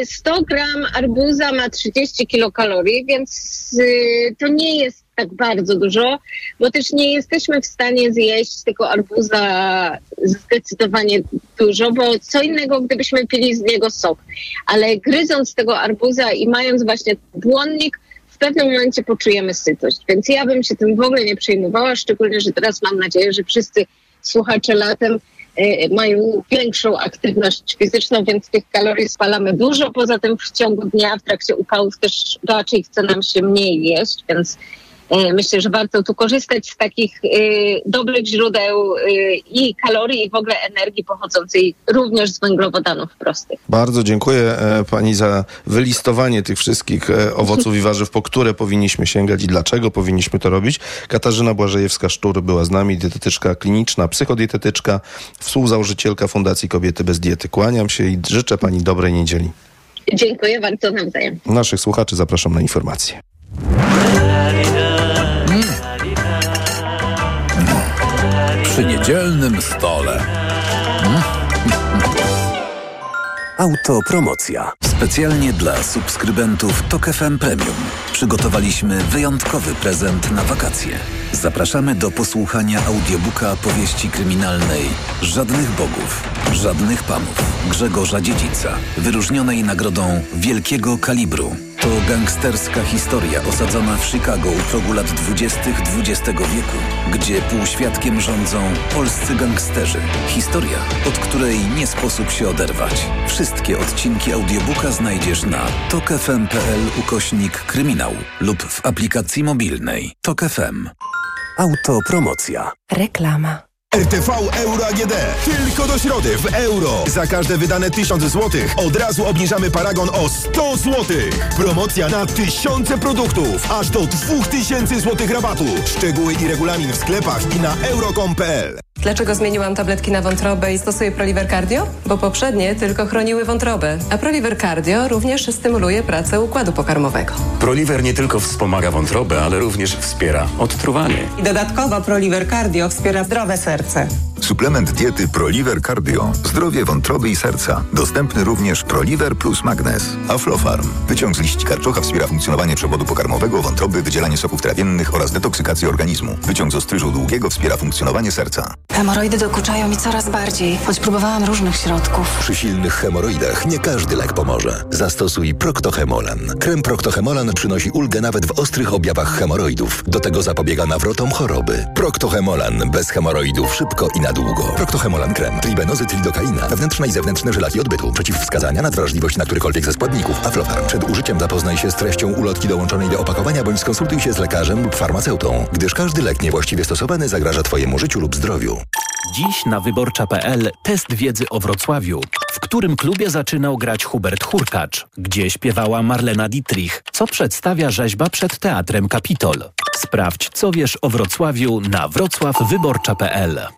y, 100 gram arbuza ma 30 kilokalorii, więc y, to nie jest tak bardzo dużo, bo też nie jesteśmy w stanie zjeść tego arbuza zdecydowanie dużo, bo co innego, gdybyśmy pili z niego sok. Ale gryząc tego arbuza i mając właśnie błonnik, w pewnym momencie poczujemy sytość. Więc ja bym się tym w ogóle nie przejmowała, szczególnie, że teraz mam nadzieję, że wszyscy słuchacze latem e, mają większą aktywność fizyczną, więc tych kalorii spalamy dużo. Poza tym w ciągu dnia, w trakcie upałów też raczej chce nam się mniej jeść, więc myślę, że warto tu korzystać z takich e, dobrych źródeł e, i kalorii, i w ogóle energii pochodzącej również z węglowodanów prostych. Bardzo dziękuję e, pani za wylistowanie tych wszystkich e, owoców i warzyw, po które powinniśmy sięgać i dlaczego powinniśmy to robić. Katarzyna Błażejewska-Sztur była z nami, dietetyczka kliniczna, psychodietetyczka, współzałożycielka Fundacji Kobiety bez Diety. Kłaniam się i życzę pani dobrej niedzieli. Dziękuję bardzo nawzajem. Naszych słuchaczy zapraszam na informacje. Niedzielnym stole. Autopromocja. Specjalnie dla subskrybentów TOK FM Premium przygotowaliśmy wyjątkowy prezent na wakacje. Zapraszamy do posłuchania audiobooka powieści kryminalnej Żadnych Bogów, Żadnych Panów Grzegorza Dziedzica, wyróżnionej nagrodą Wielkiego Kalibru. To gangsterska historia osadzona w Chicago u progu lat 20. XX wieku, gdzie półświadkiem rządzą polscy gangsterzy. Historia, od której nie sposób się oderwać. Wszystkie odcinki audiobooka znajdziesz na tokefm.pl ukośnik kryminał lub w aplikacji mobilnej Tok FM. Autopromocja. Reklama. RTV Euro AGD. Tylko do środy w euro. Za każde wydane 1000 zł od razu obniżamy paragon o 100 zł. Promocja na tysiące produktów. Aż do 2000 zł rabatu. Szczegóły i regulamin w sklepach i na euro.com.pl. Dlaczego zmieniłam tabletki na wątrobę i stosuję Proliver Cardio? Bo poprzednie tylko chroniły wątrobę, a Proliver Cardio również stymuluje pracę układu pokarmowego. Proliver nie tylko wspomaga wątrobę, ale również wspiera odtruwanie. I dodatkowo Proliver Cardio wspiera zdrowe serce. serce. Suplement diety ProLiver Cardio. Zdrowie wątroby i serca. Dostępny również ProLiver plus Magnes. Aflofarm. Wyciąg z liści karczocha wspiera funkcjonowanie przewodu pokarmowego, wątroby, wydzielanie soków trawiennych oraz detoksykację organizmu. Wyciąg z ostryżu długiego wspiera funkcjonowanie serca. Hemoroidy dokuczają mi coraz bardziej, choć próbowałam różnych środków. Przy silnych hemoroidach nie każdy lek pomoże. Zastosuj Proctohemolan. Krem Proctohemolan przynosi ulgę nawet w ostrych objawach hemoroidów. Do tego zapobiega nawrotom choroby. Proctohemolan bez hemoroidów szybko i na długo. Proctohemolan krem. Tribenozy, tridokaina. Wewnętrzne i zewnętrzne żelaki odbytu. Przeciwwskazania na wrażliwość na którykolwiek ze składników. Aflofarm. Przed użyciem zapoznaj się z treścią ulotki dołączonej do opakowania bądź skonsultuj się z lekarzem lub farmaceutą, gdyż każdy lek niewłaściwie stosowany zagraża Twojemu życiu lub zdrowiu. Dziś na wyborcza.pl test wiedzy o Wrocławiu, w którym klubie zaczynał grać Hubert Hurkacz, gdzie śpiewała Marlena Dietrich, co przedstawia rzeźba przed Teatrem Kapitol. Sprawdź, co wiesz o Wrocławiu na wrocławwyborcza.pl.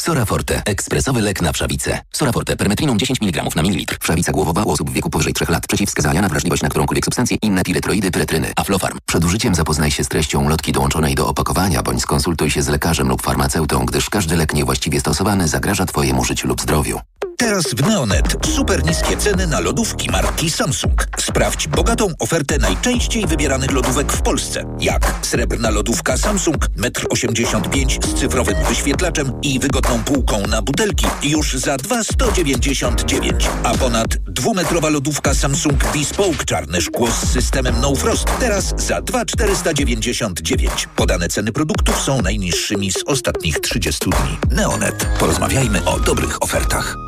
Soraforte. Ekspresowy lek na wszawicę. Soraforte. Permetriną 10 mg na mililitr. Wszawica głowowa u osób w wieku powyżej 3 lat. Przeciwwskazania na wrażliwość na którąkolwiek substancję. Inne piretroidy, pyretryny. Aflofarm. Przed użyciem zapoznaj się z treścią lotki dołączonej do opakowania, bądź skonsultuj się z lekarzem lub farmaceutą, gdyż każdy lek niewłaściwie stosowany zagraża Twojemu życiu lub zdrowiu. Teraz w Neonet super niskie ceny na lodówki marki Samsung. Sprawdź bogatą ofertę najczęściej wybieranych lodówek w Polsce. Jak srebrna lodówka Samsung 1,85 m z cyfrowym wyświetlaczem i wygodną półką na butelki już za 2,199. A ponad dwumetrowa lodówka Samsung Bespoke czarne szkło z systemem No Frost teraz za 2,499. Podane ceny produktów są najniższymi z ostatnich 30 dni. Neonet. Porozmawiajmy o dobrych ofertach.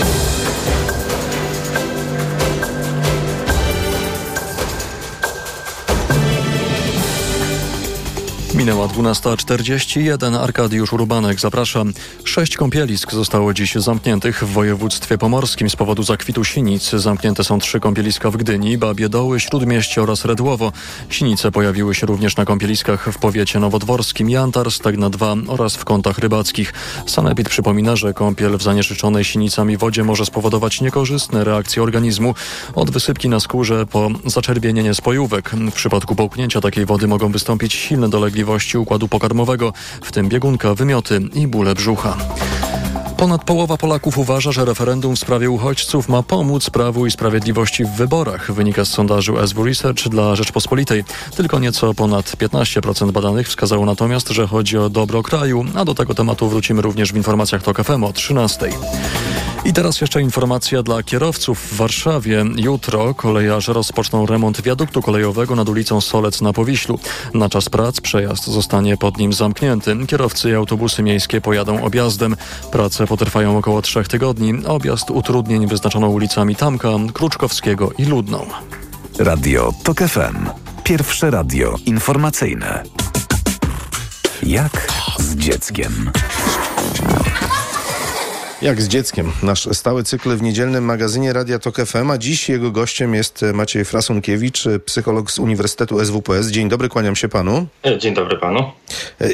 Minęła 12.41. Arkadiusz Urbanek, zapraszam. Sześć kąpielisk zostało dziś zamkniętych w województwie pomorskim z powodu zakwitu sinic. Zamknięte są trzy kąpieliska w Gdyni, Babie Doły, Śródmieście oraz Redłowo. Sinice pojawiły się również na kąpieliskach w powiecie nowodworskim, Jantar, Stegna 2 oraz w kątach rybackich. Sanepid przypomina, że kąpiel w zanieczyszczonej sinicami wodzie może spowodować niekorzystne reakcje organizmu, od wysypki na skórze po zaczerwienienie spojówek. W przypadku połknięcia takiej wody mogą wystąpić silne dolegliwości układu pokarmowego, w tym biegunka, wymioty i bóle brzucha. Ponad połowa Polaków uważa, że referendum w sprawie uchodźców ma pomóc Prawu i Sprawiedliwości w wyborach, wynika z sondażu SW Research dla Rzeczpospolitej. Tylko nieco ponad 15% badanych wskazało natomiast, że chodzi o dobro kraju, a do tego tematu wrócimy również w informacjach TOK FM o 13. I teraz jeszcze informacja dla kierowców w Warszawie. Jutro kolejarze rozpoczną remont wiaduktu kolejowego nad ulicą Solec na Powiślu. Na czas prac przejazd zostanie pod nim zamknięty. Kierowcy i autobusy miejskie pojadą objazdem. Prace potrwają około trzech tygodni. Objazd utrudnień wyznaczono ulicami Tamka, Kruczkowskiego i Ludną. Radio TOK FM. Pierwsze radio informacyjne. Jak z dzieckiem? Jak z dzieckiem. Nasz stały cykl w niedzielnym magazynie Radia Tok FM, a dziś jego gościem jest Maciej Frasunkiewicz, psycholog z Uniwersytetu SWPS. Dzień dobry, kłaniam się panu. Dzień dobry panu.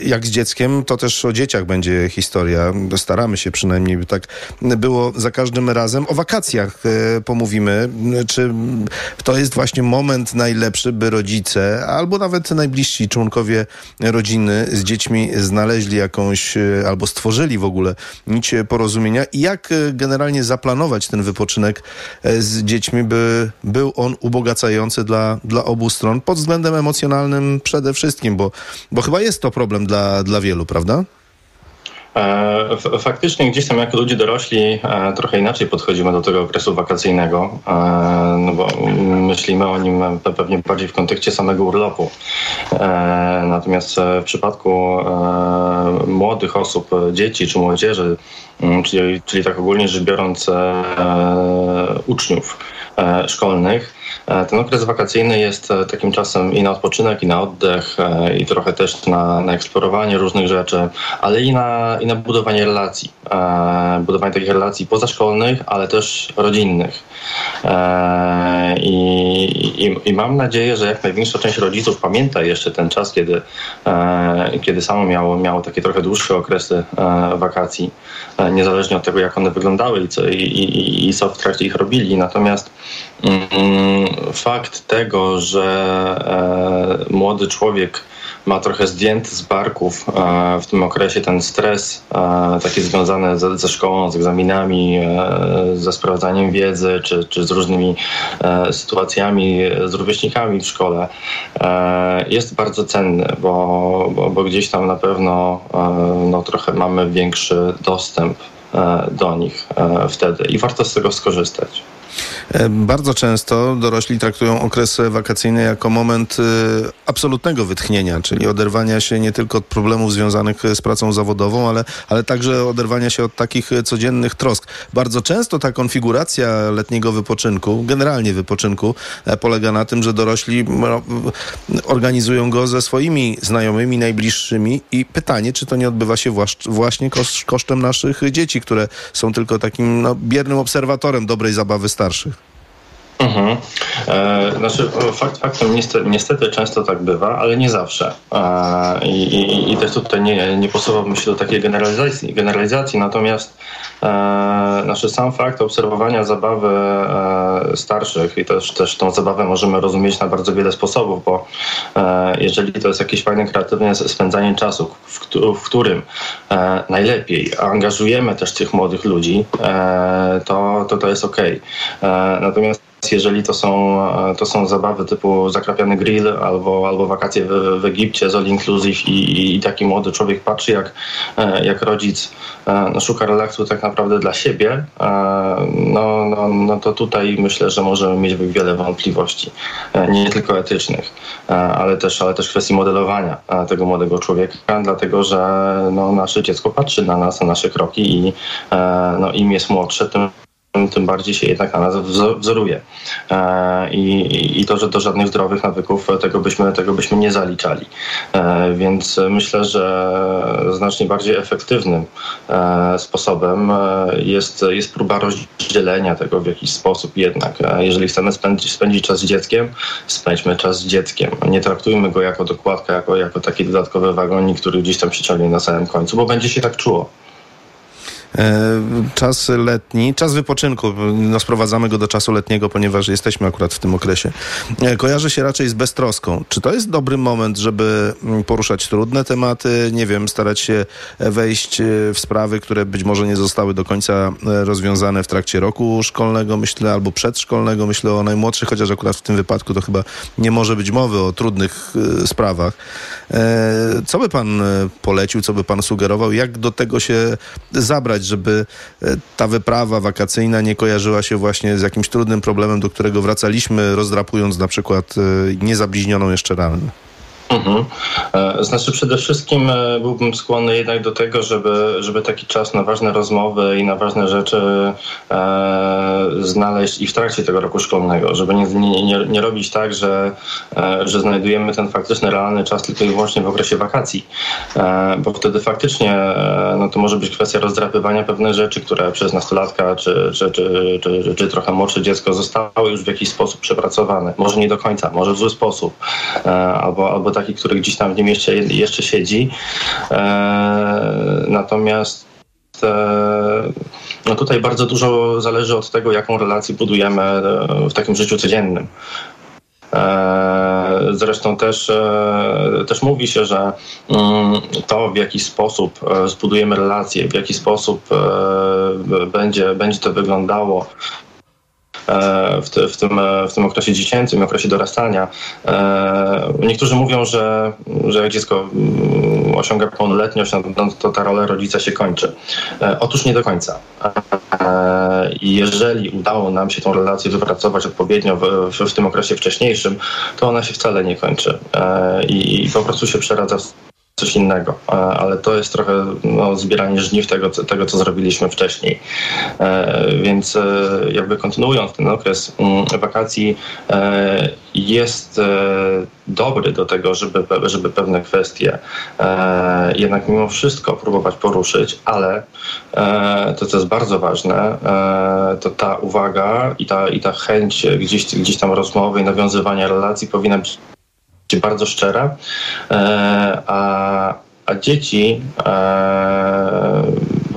Jak z dzieckiem, to też o dzieciach będzie historia. Staramy się przynajmniej, by tak było za każdym razem. O wakacjach e, pomówimy. Czy to jest właśnie moment najlepszy, by rodzice albo nawet najbliżsi członkowie rodziny z dziećmi znaleźli jakąś e, albo stworzyli w ogóle nić porozumienia i jak e, generalnie zaplanować ten wypoczynek z dziećmi, by był on ubogacający dla, dla obu stron pod względem emocjonalnym przede wszystkim, bo, bo chyba jest to problem dla, dla wielu, prawda? E, faktycznie gdzieś tam jako ludzie dorośli e, trochę inaczej podchodzimy do tego okresu wakacyjnego, e, no bo myślimy o nim pewnie bardziej w kontekście samego urlopu. Natomiast w przypadku młodych osób, dzieci czy młodzieży, czyli, czyli tak ogólnie rzecz biorąc uczniów szkolnych, E, ten okres wakacyjny jest e, takim czasem i na odpoczynek, i na oddech, e, i trochę też na, na eksplorowanie różnych rzeczy, ale i na, i na budowanie relacji. Budowanie takich relacji pozaszkolnych, ale też rodzinnych. I, i, I, mam nadzieję, że jak największa część rodziców pamięta jeszcze ten czas, kiedy, kiedy samo miało, miało takie trochę dłuższe okresy wakacji, niezależnie od tego, jak one wyglądały i co, i, i, i co w trakcie ich robili. Natomiast fakt tego, że e, młody człowiek ma trochę zdjęty z barków e, w tym okresie ten stres e, taki związany ze, ze szkołą, z egzaminami, ze sprawdzaniem wiedzy czy, czy z różnymi sytuacjami z rówieśnikami w szkole jest bardzo cenny, bo, bo, bo gdzieś tam na pewno no, trochę mamy większy dostęp do nich wtedy i warto z tego skorzystać. E, bardzo często dorośli traktują okres wakacyjny jako moment e, absolutnego wytchnienia, czyli oderwania się nie tylko od problemów związanych z pracą zawodową, ale, ale także oderwania się od takich codziennych trosk. Bardzo często ta konfiguracja letniego wypoczynku, generalnie wypoczynku, e, polega na tym, że dorośli organizują go ze swoimi znajomymi, najbliższymi i pytanie, czy to nie odbywa się właśnie kosztem naszych dzieci, które są tylko takim no, biernym obserwatorem dobrej zabawy starszych starszych. Mhm. E, znaczy, fakt faktem niestety, niestety, często tak bywa, ale nie zawsze. E, i, i, też tutaj nie, nie posuwałbym się do takiej generalizacji, generalizacji natomiast e, znaczy sam fakt obserwowania zabawy e, starszych i też, też tą zabawę możemy rozumieć na bardzo wiele sposobów, bo e, jeżeli to jest jakieś fajne, kreatywne spędzanie czasu, w, w którym e, najlepiej angażujemy też tych młodych ludzi, e, to, to to jest ok. natomiast jeżeli to są, to są zabawy typu zakrapiany grill albo, albo wakacje w, w Egipcie z all inclusive i, i taki młody człowiek patrzy jak, e, jak rodzic e, no, szuka relaksu tak naprawdę dla siebie, e, no, no, no to tutaj myślę, że możemy mieć wiele wątpliwości, nie tylko etycznych, ale też, ale też kwestii modelowania tego młodego człowieka, dlatego że no, nasze dziecko patrzy na nas, na nasze kroki i no, im jest młodsze, tym tym bardziej się jednak na nas wzoruje. E, I, I to, że do żadnych zdrowych nawyków tego byśmy, tego byśmy nie zaliczali. E, więc myślę, że znacznie bardziej efektywnym e, sposobem jest, jest próba rozdzielenia tego w jakiś sposób jednak. Jeżeli chcemy spędzić, spędzić czas z dzieckiem, spędźmy czas z dzieckiem. Nie traktujmy go jako dokładkę, jako, jako taki dodatkowy wagonik, który gdzieś tam się ciągnie na samym końcu, bo będzie się tak czuło. E, czas letni, czas wypoczynku, no sprowadzamy go do czasu letniego, ponieważ jesteśmy akurat w tym okresie, e, kojarzy się raczej z beztroską. Czy to jest dobry moment, żeby mm, poruszać trudne tematy, nie wiem, starać się wejść e, w sprawy, które być może nie zostały do końca rozwiązane w trakcie roku szkolnego, myślę, albo przedszkolnego, myślę o najmłodszych, chociaż akurat w tym wypadku to chyba nie może być mowy o trudnych sprawach. Co by pan polecił, co by pan sugerował, jak do tego się zabrać, żeby e, ta wyprawa wakacyjna nie kojarzyła się właśnie z jakimś trudnym problemem, do którego wracaliśmy, rozdrapując na przykład e, niezabliźnioną jeszcze ranę. Mhm. E, znaczy przede wszystkim e, byłbym skłonny jednak do tego, żeby, żeby taki czas na ważne rozmowy i na ważne rzeczy e, znaleźć i w trakcie tego roku szkolnego, żeby nie, nie, nie robić tak, że, e, że znajdujemy ten faktyczny, realny czas tylko i wyłącznie w okresie wakacji, e, bo wtedy faktycznie e, no to może być kwestia rozdrapywania pewnych rzeczy, które przez nastolatka czy, czy, czy, czy, czy trochę młodsze dziecko zostały już w jakiś sposób przepracowane. Może nie do końca, może w zły sposób, albo, albo taki, który gdzieś tam w nim jeszcze, jeszcze siedzi. Natomiast no tutaj bardzo dużo zależy od tego, jaką relację budujemy w takim życiu codziennym. E, zresztą też, e, też mówi się, że mm, to w jaki sposób e, zbudujemy relacje, w jaki sposób będzie, będzie to wyglądało E, w, w, tym, e, w tym okresie dziecięcym, okresie dorastania. E, niektórzy mówią, że, że jak dziecko mm, osiąga pełnoletność, no, to ta rola rodzica się kończy. Otóż nie do końca. Jeżeli udało nam się tą relację wypracować odpowiednio w, w, w tym okresie wcześniejszym, to ona się wcale nie kończy. I, i po prostu się przeradza w coś innego, ale to jest trochę no, zbieranie żniw tego, tego, co zrobiliśmy wcześniej. E, więc e, jakby kontynuując ten okres mm, wakacji, e, jest dobry do tego, żeby, żeby pewne kwestie jednak mimo wszystko próbować poruszyć, ale to, co jest bardzo ważne, to ta uwaga i ta, i ta chęć gdzieś, gdzieś tam rozmowy i nawiązywania relacji powinna być bardzo szczera, e, a, a dzieci e,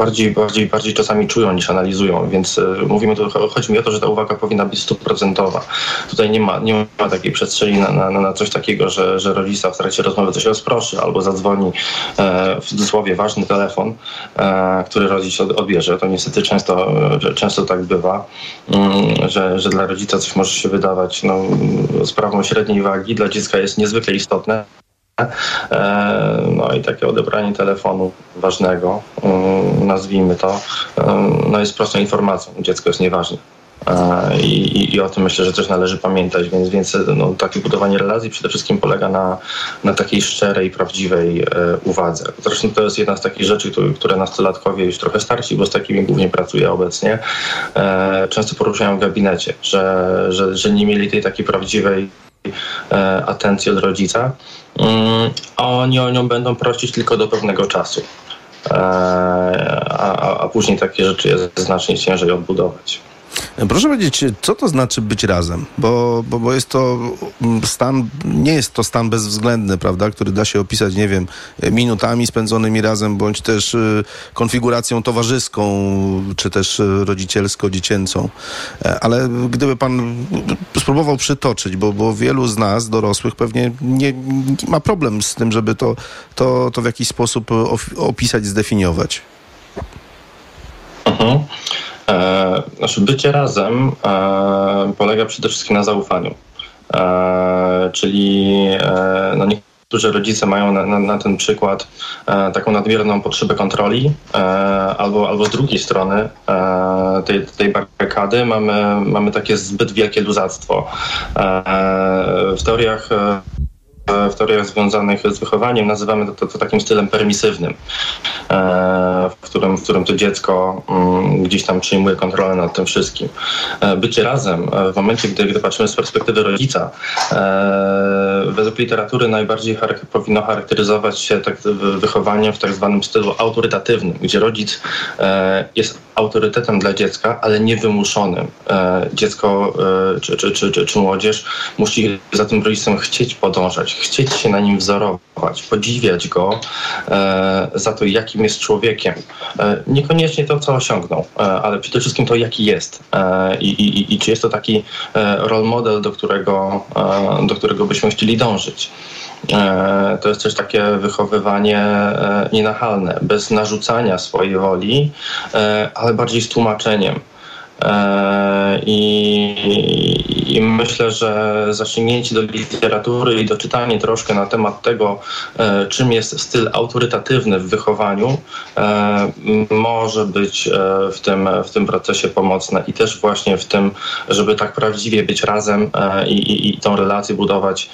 bardziej, bardziej, bardziej czasami czują niż analizują, więc e, mówimy tu, chodzi mi o to, że ta uwaga powinna być stuprocentowa. Tutaj nie ma, nie ma takiej przestrzeni na, na, na coś takiego, że, że rodzica w trakcie rozmowy coś rozproszy albo zadzwoni w cudzysłowie ważny telefon, który rodzic odbierze. To niestety często, często tak bywa, mm, że, że dla rodzica coś może się wydawać no, sprawą średniej wagi, dla dziecka jest niezwykle istotne. E, no i takie odebranie telefonu ważnego, mm, nazwijmy to, no jest prostą informacją. Dziecko jest nieważne. E, I, i, o tym myślę, że też należy pamiętać, więc, więc no, takie budowanie relacji przede wszystkim polega na, na takiej szczerej, prawdziwej e, uwadze. Zresztą to jest jedna z takich rzeczy, które, które nastolatkowie już trochę starsi, bo z takimi głównie pracuję obecnie, e, często poruszają w gabinecie, że, że, że nie mieli tej takiej prawdziwej e, atencji od rodzica, mm, a oni o nią będą prosić tylko do pewnego czasu. E, a, a później takie rzeczy jest znacznie ciężej odbudować. Proszę powiedzieć, co to znaczy być razem? Bo, bo, bo jest to stan, nie jest to stan bezwzględny, prawda, który da się opisać, nie wiem, minutami spędzonymi razem, bądź też y, konfiguracją towarzyską, czy też y, rodzicielsko-dziecięcą. E, ale gdyby pan spróbował przytoczyć, bo, bo wielu z nas, dorosłych, pewnie nie, nie ma problem z tym, żeby to, to, to w jakiś sposób opisać, zdefiniować. Mhm. E, znaczy bycie razem e, polega przede wszystkim na zaufaniu. E, czyli no niektórzy rodzice mają na, na, na ten przykład taką nadmierną potrzebę kontroli, albo, albo z drugiej strony tej, tej barykady mamy, mamy takie zbyt wielkie luzactwo. W teoriach w teoriach związanych z wychowaniem nazywamy to, to, to takim stylem permisywnym, e, w którym, w którym to dziecko mm, gdzieś tam przyjmuje kontrolę nad tym wszystkim. E, bycie razem e, w momencie, gdy, gdy patrzymy z perspektywy rodzica, według literatury najbardziej powinno charakteryzować się tak wychowaniem w tak zwanym stylu autorytatywnym, gdzie rodzic jest autorytetem dla dziecka, ale niewymuszonym. Dziecko czy, czy, czy, czy, czy młodzież musi za tym rodzicem chcieć podążać, chcieć się na nim wzorować, podziwiać go e, za to, jakim jest człowiekiem. E, niekoniecznie to, co osiągnął, e, ale przede wszystkim to, jaki jest. E, I, i, I, czy jest to taki e, role model, do którego, e, do którego byśmy chcieli dążyć. To jest też takie wychowywanie nienachalne, bez narzucania swojej woli, ale bardziej z tłumaczeniem. E, I, I, myślę, że zasięgnięcie do literatury i doczytanie troszkę na temat tego, e, czym jest styl autorytatywny w wychowaniu, e, może być w tym, w tym procesie pomocne i też właśnie w tym, żeby tak prawdziwie być razem i, i, i tą relację budować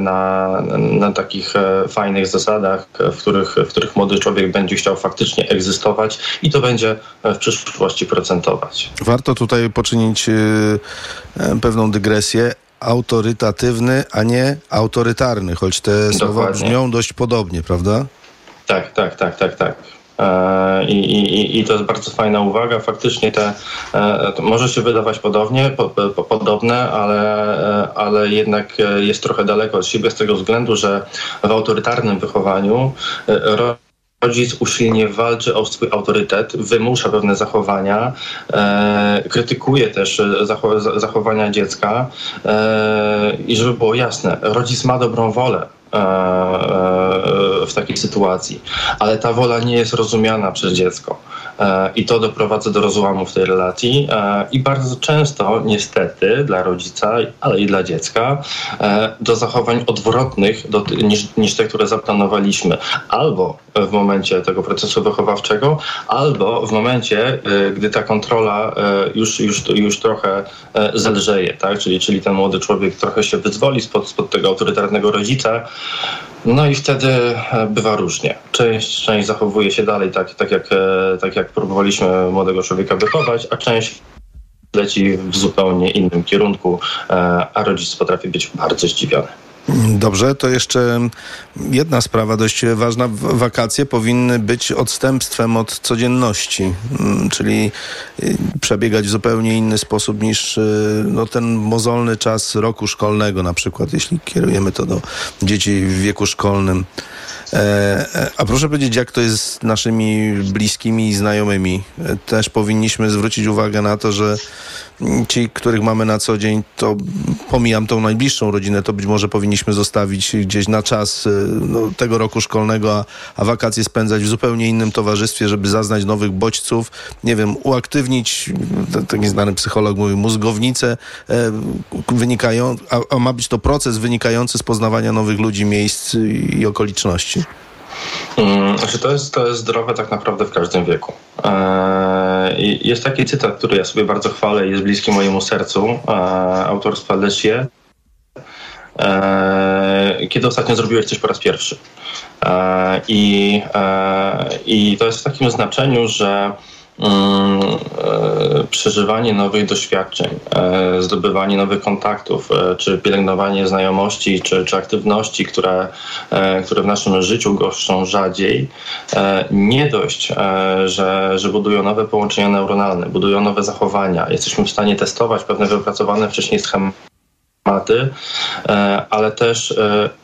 na, na takich fajnych zasadach, w których, w których młody człowiek będzie chciał faktycznie egzystować i to będzie w przyszłości procentować. Warto tutaj poczynić e, pewną dygresję. Autorytatywny, a nie autorytarny, choć te Dokładnie. słowa brzmią dość podobnie, prawda? Tak, tak, tak, tak, tak. I, i, I to jest bardzo fajna uwaga. Faktycznie te, może się wydawać podobnie, po, po, podobne, ale, ale jednak jest trochę daleko od siebie z tego względu, że w autorytarnym wychowaniu rodzic usilnie walczy o swój autorytet, wymusza pewne zachowania, e, krytykuje też zachowania dziecka e, i żeby było jasne, rodzic ma dobrą wolę e, e, w takiej sytuacji, ale ta wola nie jest rozumiana przez dziecko. E, i to doprowadza do rozłamu w tej relacji e, i bardzo często niestety dla rodzica, ale i dla dziecka e, do zachowań odwrotnych do, niż, niż te, które zaplanowaliśmy. Albo w momencie tego procesu wychowawczego, albo w momencie, gdy ta kontrola już, już, już trochę zelżeje, tak? czyli, czyli ten młody człowiek trochę się wyzwoli spod, spod tego autorytarnego rodzica, no i wtedy e, bywa różnie. Część, część zachowuje się dalej tak, tak, jak, e, tak jak próbowaliśmy młodego człowieka wychować, a część leci w zupełnie innym kierunku, e, a rodzic potrafi być bardzo zdziwiony. Dobrze, to jeszcze jedna sprawa dość ważna. Wakacje powinny być odstępstwem od codzienności, mm, czyli y, przebiegać w zupełnie inny sposób niż y, no, ten mozolny czas roku szkolnego, na przykład, jeśli kierujemy to do dzieci w wieku szkolnym. E, e, a proszę powiedzieć, jak to jest z naszymi bliskimi i znajomymi? E, też powinniśmy zwrócić uwagę na to, że ci, których mamy na co dzień, to pomijam tą najbliższą rodzinę, to być może powinniśmy zostawić gdzieś na czas no, tego roku szkolnego, a, a wakacje spędzać w zupełnie innym towarzystwie, żeby zaznać nowych bodźców, nie wiem, uaktywnić, taki znany psycholog mówi, mózgownicę, e, wynikają, a, a ma być to proces wynikający z poznawania nowych ludzi, miejsc i okoliczności. Hmm, znaczy to, jest, to jest zdrowe tak naprawdę w każdym wieku. Eee, jest taki cytat, który ja sobie bardzo chwalę i jest bliski mojemu sercu, eee, autorstwa Lesie. Eee, kiedy ostatnio zrobiłeś coś po raz pierwszy? I, I to jest w takim znaczeniu, że Mm, przeżywanie nowych doświadczeń, e, zdobywanie nowych kontaktów, e, czy pielęgnowanie znajomości, czy, czy aktywności, które, które w naszym życiu goszczą rzadziej, nie dość, że, że budują nowe połączenia neuronalne, budują nowe zachowania. Jesteśmy w stanie testować pewne wypracowane wcześniej schematy, ale też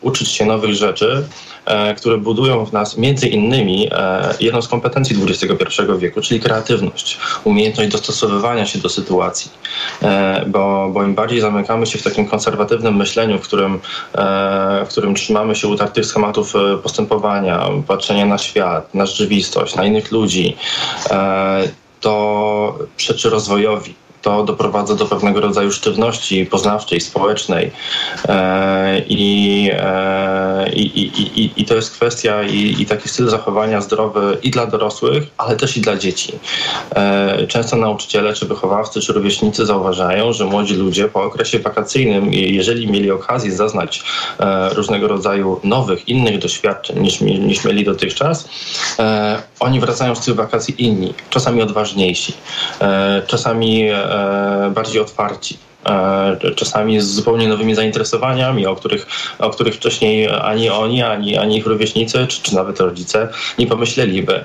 uczyć się nowych rzeczy, E, które budują w nas między innymi e, jedną z kompetencji XXI wieku, czyli kreatywność, umiejętność dostosowywania się do sytuacji. E, bo, bo im bardziej zamykamy się w takim konserwatywnym myśleniu, w którym, w którym trzymamy się utartych schematów postępowania, patrzenia na świat, na rzeczywistość, na innych ludzi, to przeczy rozwojowi to doprowadza do pewnego rodzaju sztywności poznawczej, społecznej. E, I, e, i, i, i, to jest kwestia i, i taki styl zachowania zdrowy i dla dorosłych, ale też i dla dzieci. E, często nauczyciele, czy wychowawcy, czy rówieśnicy zauważają, że młodzi ludzie po okresie wakacyjnym, jeżeli mieli okazję zaznać różnego rodzaju nowych, innych doświadczeń niż, niż mieli dotychczas, oni wracają z tych wakacji inni, czasami odważniejsi, czasami bardziej otwarci e, czasami z zupełnie nowymi zainteresowaniami, o których, o których wcześniej ani oni, ani, ani ich rówieśnicy, czy, czy nawet rodzice nie pomyśleliby.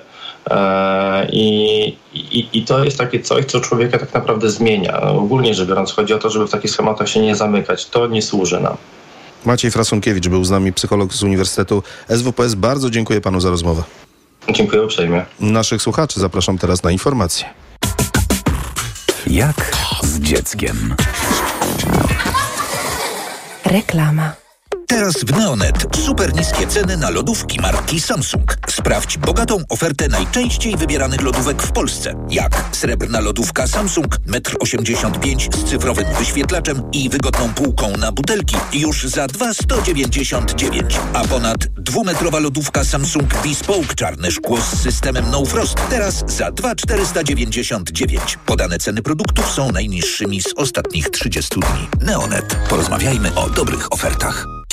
E, I, i, I to jest takie coś, co człowieka tak naprawdę zmienia. Ogólnie rzecz biorąc, chodzi o to, żeby w takich schematach się nie zamykać. To nie służy nam. Maciej Frasunkiewicz był z nami, psycholog z Uniwersytetu SWPS. Bardzo dziękuję panu za rozmowę. Dziękuję uprzejmie. Naszych słuchaczy zapraszam teraz na informacje. Jak z dzieckiem. Reklama. Teraz w Neonet super niskie ceny na lodówki marki Samsung. Sprawdź bogatą ofertę najczęściej wybieranych lodówek w Polsce. Jak srebrna lodówka Samsung 1,85 m z cyfrowym wyświetlaczem i wygodną półką na butelki już za 2,199. A ponad dwumetrowa lodówka Samsung Bespoke czarne szkło z systemem No Frost teraz za 2,499. Podane ceny produktów są najniższymi z ostatnich 30 dni. Neonet. Porozmawiajmy o dobrych ofertach.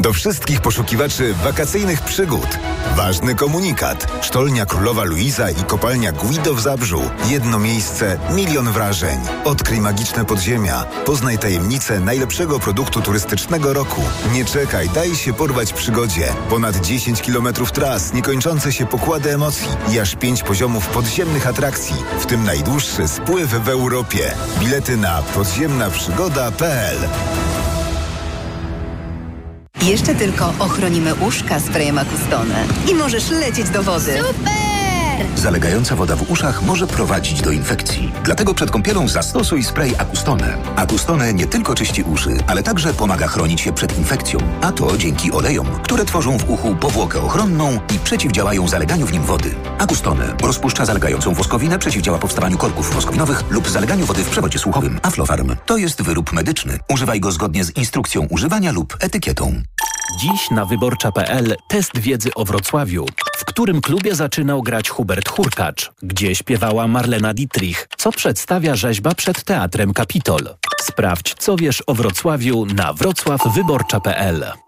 Do wszystkich poszukiwaczy wakacyjnych przygód. Ważny komunikat. Sztolnia Królowa Luiza i kopalnia Guido w Zabrzu. Jedno miejsce, milion wrażeń. Odkryj magiczne podziemia. Poznaj tajemnicę najlepszego produktu turystycznego roku. Nie czekaj, daj się porwać przygodzie. Ponad 10 kilometrów tras, niekończące się pokłady emocji i aż 5 poziomów podziemnych atrakcji, w tym najdłuższy spływ w Europie. Bilety na podziemnaprzygoda.pl Jeszcze tylko ochronimy uszka sprayem Acustone i możesz lecieć do wody. Super! Zalegająca woda w uszach może prowadzić do infekcji. Dlatego przed kąpielą zastosuj spray Acustone. Acustone nie tylko czyści uszy, ale także pomaga chronić się przed infekcją. A to dzięki olejom, które tworzą w uchu powłokę ochronną i przeciwdziałają zaleganiu w nim wody. Acustone rozpuszcza zalegającą woskowinę, przeciwdziała powstawaniu korków woskowinowych lub zaleganiu wody w przewodzie słuchowym. Aflofarm to jest wyrób medyczny. Używaj go zgodnie z instrukcją używania lub etykietą. Dziś na wyborcza.pl test wiedzy o Wrocławiu, w którym klubie zaczynał grać Hubert Hurkacz, gdzie śpiewała Marlena Dietrich, co przedstawia rzeźba przed Teatrem Kapitol. Sprawdź, co wiesz o Wrocławiu na wrocławwyborcza.pl.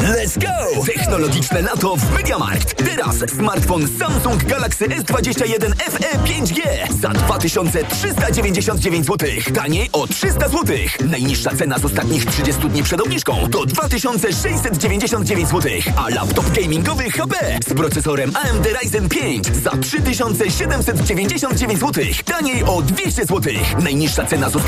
Let's go! Technologiczne lato w MediaMarkt. Teraz smartfon Samsung Galaxy S21 FE 5G za 2399 zł. Taniej o 300 zł. Najniższa cena z ostatnich 30 dni przed obniżką to 2699 zł. A laptop gamingowy HP z procesorem AMD Ryzen 5 za 3799 zł. Taniej o 200 zł. Najniższa cena z ostatnich